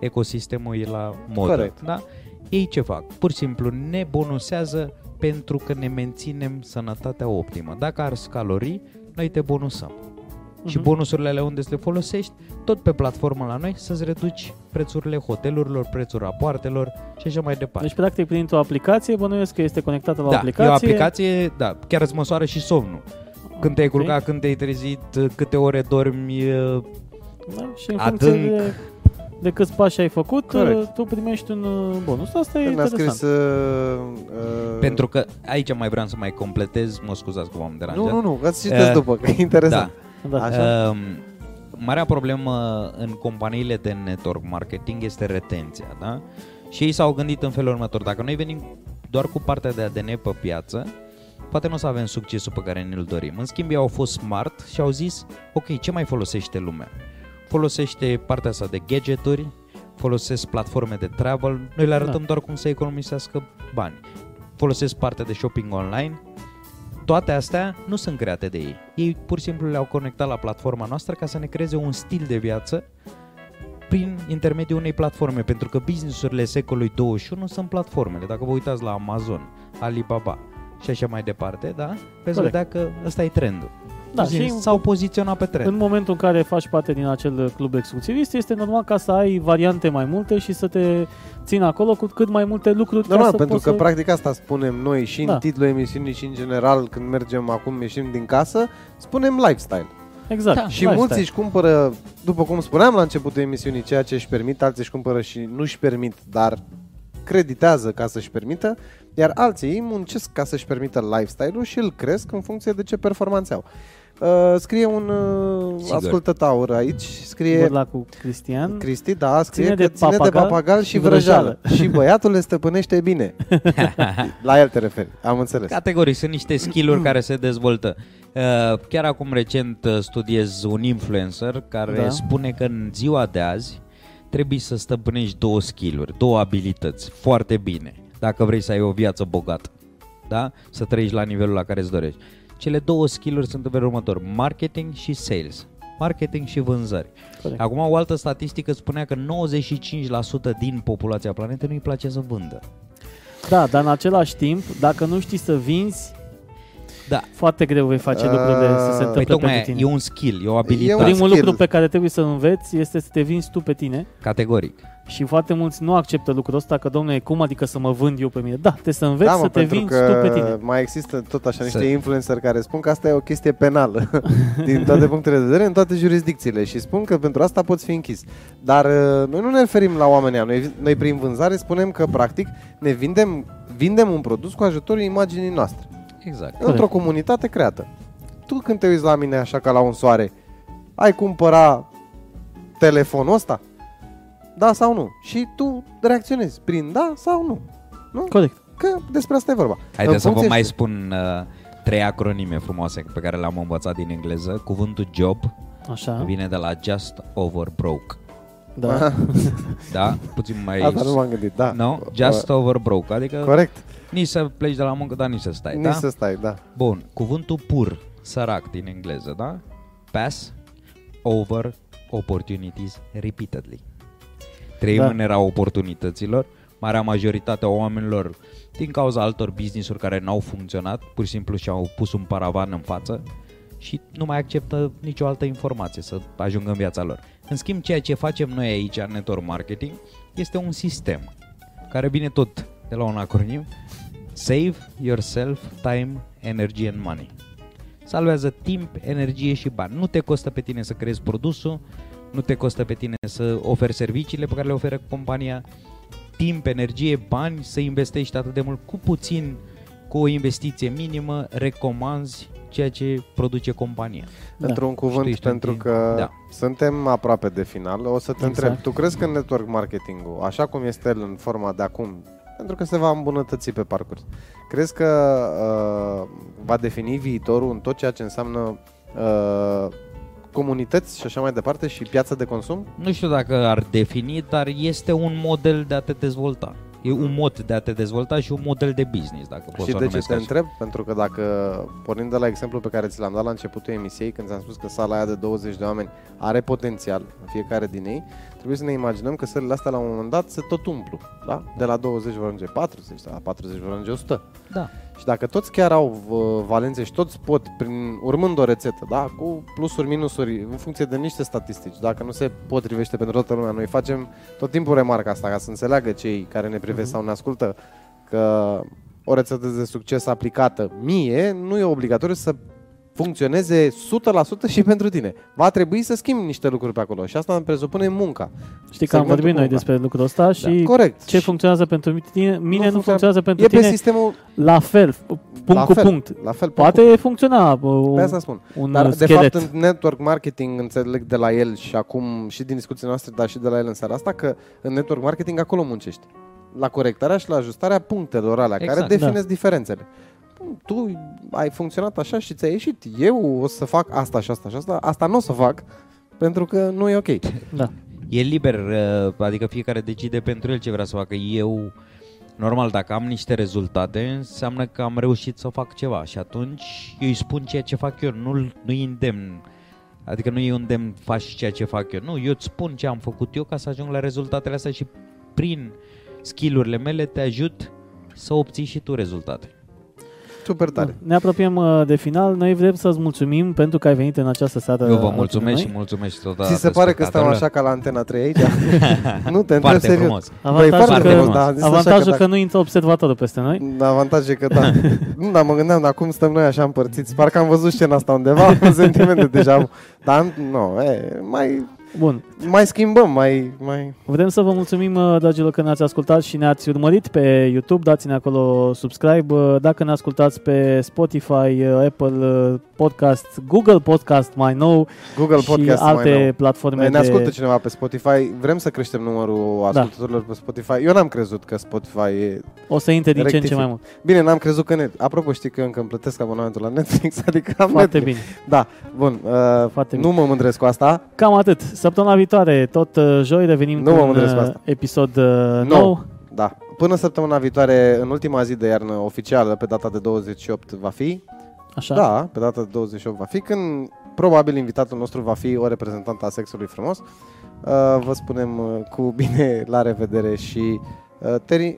ecosistemul e la modă. Corect. Da? Ei ce fac? Pur și simplu ne bonusează pentru că ne menținem sănătatea optimă. Dacă arzi calorii, noi te bonusăm. Și Mhm. bonusurile alea unde să le folosești, tot pe platformă la noi, să-ți reduci prețurile hotelurilor, prețul rapoartelor și așa mai departe. Deci, practic, printr-o aplicație, bănuiesc că este conectată la o da, aplicație. e o aplicație, da, chiar îți măsoară și somnul. Când te-ai Ok. culcat, când te-ai trezit, câte ore dormi, Da? Și în Adânc. funcție de, de câți pași ai făcut, Corect. uh, tu primești un uh, bonus. Asta e Ne-a interesant. scris... Uh, uh, Pentru că aici mai vreau să mai completez, mă scuzați că v-am deranjat. Nu, nu, nu, că citesc Uh, după, că e interesant. Da. Așa? Um, marea problemă în companiile de network marketing este retenția, da? Și ei s-au gândit în felul următor, dacă noi venim doar cu partea de ADN pe piață, poate nu o să avem succesul pe care ne-l dorim. În schimb, ei au fost smart și au zis, ok, ce mai folosește lumea? Folosește partea asta de gadgeturi, folosesc platforme de travel, noi le arătăm Da. doar cum să economisească bani. Folosesc partea de shopping online, toate astea nu sunt create de ei. Ei pur și simplu le-au conectat la platforma noastră ca să ne creeze un stil de viață prin intermediul unei platforme, pentru că businessurile secolului 21 sunt platformele. Dacă vă uitați la Amazon, Alibaba și așa mai departe, da? Veți Corect. vedea că ăsta e trendul. Da, Zi, și s-au poziționat pe trend. în momentul în care faci parte din acel club exclusivist, este normal ca să ai variante mai multe și să te țin acolo cu cât mai multe lucruri. ca Normal, să pentru poți că să... practic asta spunem noi și în Da. titlul emisiunii și în general când mergem acum, ieșim din casă, spunem lifestyle. Exact. Da. Și lifestyle. mulți își cumpără, după cum spuneam la începutul emisiunii, ceea ce își permit, alții își cumpără și nu își permit, dar creditează ca să-și permită, iar alții muncesc ca să-și permită lifestyle-ul și îl cresc în funcție de ce performanțe au. Uh, scrie un uh, Sigur. ascultător aici, scrie Văd la cu Cristian. Cristi, da, scrie Ține că de ține de papagal papagal și și vrăjală. și băiatul le stăpânește bine. la el te referi, am înțeles. Categoric, sunt niște skill-uri care se dezvoltă. Uh, Chiar acum recent uh, studiez un influencer care Da. spune că în ziua de azi trebuie să stăpânești două skill-uri, două abilități foarte bine, dacă vrei să ai o viață bogată, da? Să trăiești la nivelul la care îți dorești. Cele două skill-uri sunt în felul următor, marketing și sales. Marketing și vânzări. Corect. Acum o altă statistică spunea că 95% din populația planetei nu-i place să vândă. Da, dar în același timp, dacă nu știi să vinzi, Da. foarte greu vei face Uh, lucrurile să se Păi Păi întâmple pentru tocmai tine. e un skill, e o E abilitate. un Primul skill. lucru pe care trebuie să înveți este să te vinzi tu pe tine Categoric. Și foarte mulți nu acceptă lucrul ăsta că, domnule, cum adică să mă vând eu pe mine? Da, trebuie să înveți da, să mă, te pentru vinzi că tu pe tine. mai există tot așa niște Să- influenceri care spun că asta e o chestie penală din toate punctele de vedere, în toate jurisdicțiile și spun că pentru asta poți fi închis. Dar uh, noi nu ne referim la oamenii ăia. noi, noi prin vânzare spunem că practic ne vindem, vindem un produs cu ajutorul imaginii noastre. Exact. într-o comunitate creată. Tu când te uiți la mine așa ca la un soare, ai cumpăra telefonul ăsta? Da sau nu? Și tu reacționezi prin da sau nu. Nu? Corect. Că despre asta e vorba. Haideți să În vă funcție- mai spun uh, trei acronime frumoase pe care le-am învățat din engleză. Cuvântul job Așa, vine de la just over broke. da. Da? Puțin mai... Asta nu m-am gândit, da. No? Just over broke. Adică Corect. nici să pleci de la muncă, dar nici să stai. Nici da? să stai, da. Bun. Cuvântul pur, sărac din engleză, da? Pass over opportunities repeatedly. Trăim Da. în era oportunităților. Marea majoritate a oamenilor, din cauza altor business-uri care n-au funcționat, pur și simplu și-au pus un paravan în față și nu mai acceptă nicio altă informație să ajungă în viața lor. În schimb, ceea ce facem noi aici în network marketing este un sistem care vine tot de la un acronim Save yourself time, energy and money. Salvează timp, energie și bani. Nu te costă pe tine să creezi produsul, nu te costă pe tine să oferi serviciile pe care le oferă compania, timp, energie, bani, să investești atât de mult cu puțin, cu o investiție minimă, recomanzi ceea ce produce compania. Da. Într-un cuvânt, Știi, știi, pentru știi. că Da. suntem aproape de final, o să te Exact. întreb, tu crezi că network marketing-ul, așa cum este el în forma de acum, pentru că se va îmbunătăți pe parcurs, crezi că uh, va defini viitorul în tot ceea ce înseamnă uh, comunități și așa mai departe și piața de consum? Nu știu dacă ar defini, dar este un model de a te dezvolta. E un mod de a te dezvolta și un model de business, dacă poți și să o de ce numesc te așa. întreb? Pentru că dacă, pornind de la exemplu pe care ți l-am dat la începutul emisiei, când ți-am spus că sala aia de 20 de oameni are potențial, fiecare din ei, trebuie să ne imaginăm că sălile astea la un moment dat se tot umplu. Da? De la 20 vor ajunge 40, de la 40 vor ajunge 100. Da. Și dacă toți chiar au uh, valențe și toți pot, prin, urmând o rețetă, da? cu plusuri, minusuri, în funcție de niște statistici, dacă nu se potrivește pentru toată lumea, noi facem tot timpul remarca asta ca să înțeleagă cei care ne privesc sau ne ascultă că o rețetă de succes aplicată mie nu e obligatoriu să funcționeze 100% și pentru tine. Va trebui să schimbi niște lucruri pe acolo și asta îmi presupune munca. Știi că am Segmentul vorbit noi munca. despre lucrul ăsta și Da, corect. ce Și funcționează pentru tine, mine nu, funcționează- funcționează pentru e pe tine sistemul la fel, punct la cu fel, punct. La fel, punct Poate funcționa uh, Pe un, asta spun. un Dar, uh, de schelet. fapt, în network marketing înțeleg de la el și acum și din discuțiile noastre, dar și de la el în seara asta, că în network marketing acolo muncești. La corectarea și la ajustarea punctelor alea, Exact, care definesc diferențele. Tu ai funcționat așa și ți-a ieșit. Eu o să fac asta și asta și asta. Asta nu o să fac pentru că nu e ok. Da. E liber, uh, adică fiecare decide pentru el ce vrea să facă. Eu, normal, dacă am niște rezultate, înseamnă că am reușit să fac ceva și atunci eu îi spun ceea ce fac eu, nu nu îi îndemn. Adică nu îi îndemn, faci ceea ce fac eu. Nu, eu îți spun ce am făcut eu ca să ajung la rezultatele astea și prin skillurile mele te ajut să obții și tu rezultate. Super tare. Ne apropiem uh, de final. Noi vrem să-ți mulțumim pentru că ai venit în această seară. Eu vă alături de mulțumesc noi. și mulțumesc tot Ți se pare că stăm așa ca la Antena 3 aici? nu, te întreb Foarte serios. frumos. Avantajul, foarte că, frumos, da, am zis așa avantajul că că, dacă- nu intră observatorul peste noi. Avantajul e că da. nu, dar mă gândeam, dar cum stăm noi așa împărțiți? Parcă am văzut scena asta undeva, am sentimente deja. Dar nu, e, mai, Bun. mai schimbăm, mai, mai... Vrem să vă mulțumim, uh, dragilor, că ne-ați ascultat și ne-ați urmărit pe YouTube. Dați-ne acolo subscribe. Uh, Dacă ne ascultați pe Spotify, uh, Apple uh, Podcast, Google Podcast mai nou Google și Podcast alte mai nou. platforme Ne ascultă de... cineva pe Spotify, vrem să creștem numărul ascultătorilor pe Spotify. Eu n-am crezut că Spotify e... O să intre din ce în ce Rectific. mai mult. Bine, n-am crezut că... Ne... Apropo, știi că eu încă îmi plătesc abonamentul la Netflix, adică am Foarte Netflix. bine. Da, bun. Uh, Foarte nu bine. mă mândresc cu asta. Cam atât. Săptămâna viitoare, tot uh, joi, revenim Nu cu mă un mândresc cu uh, asta. episod uh, Nou. nou. Da. Până săptămâna viitoare, în ultima zi de iarnă oficială, pe data de 28 va fi. Așa? Da, pe data de 28 va fi, când probabil invitatul nostru va fi o reprezentantă a sexului frumos. Uh, vă spunem uh, cu bine la revedere și uh, Teri,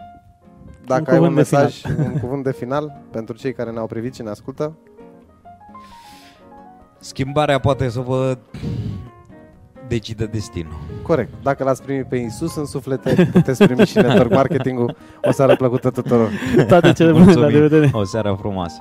dacă Un ai un cuvânt de mesaj, un cuvânt de final pentru cei care ne-au privit și ne ascultă. Schimbarea poate să vă decide destinul. Corect. Dacă l-ați primit pe Isus în suflete, puteți primi și network marketing-ul. O seară plăcută tuturor. Toate cele bune, la Mulțumim. revedere! O seară frumoasă.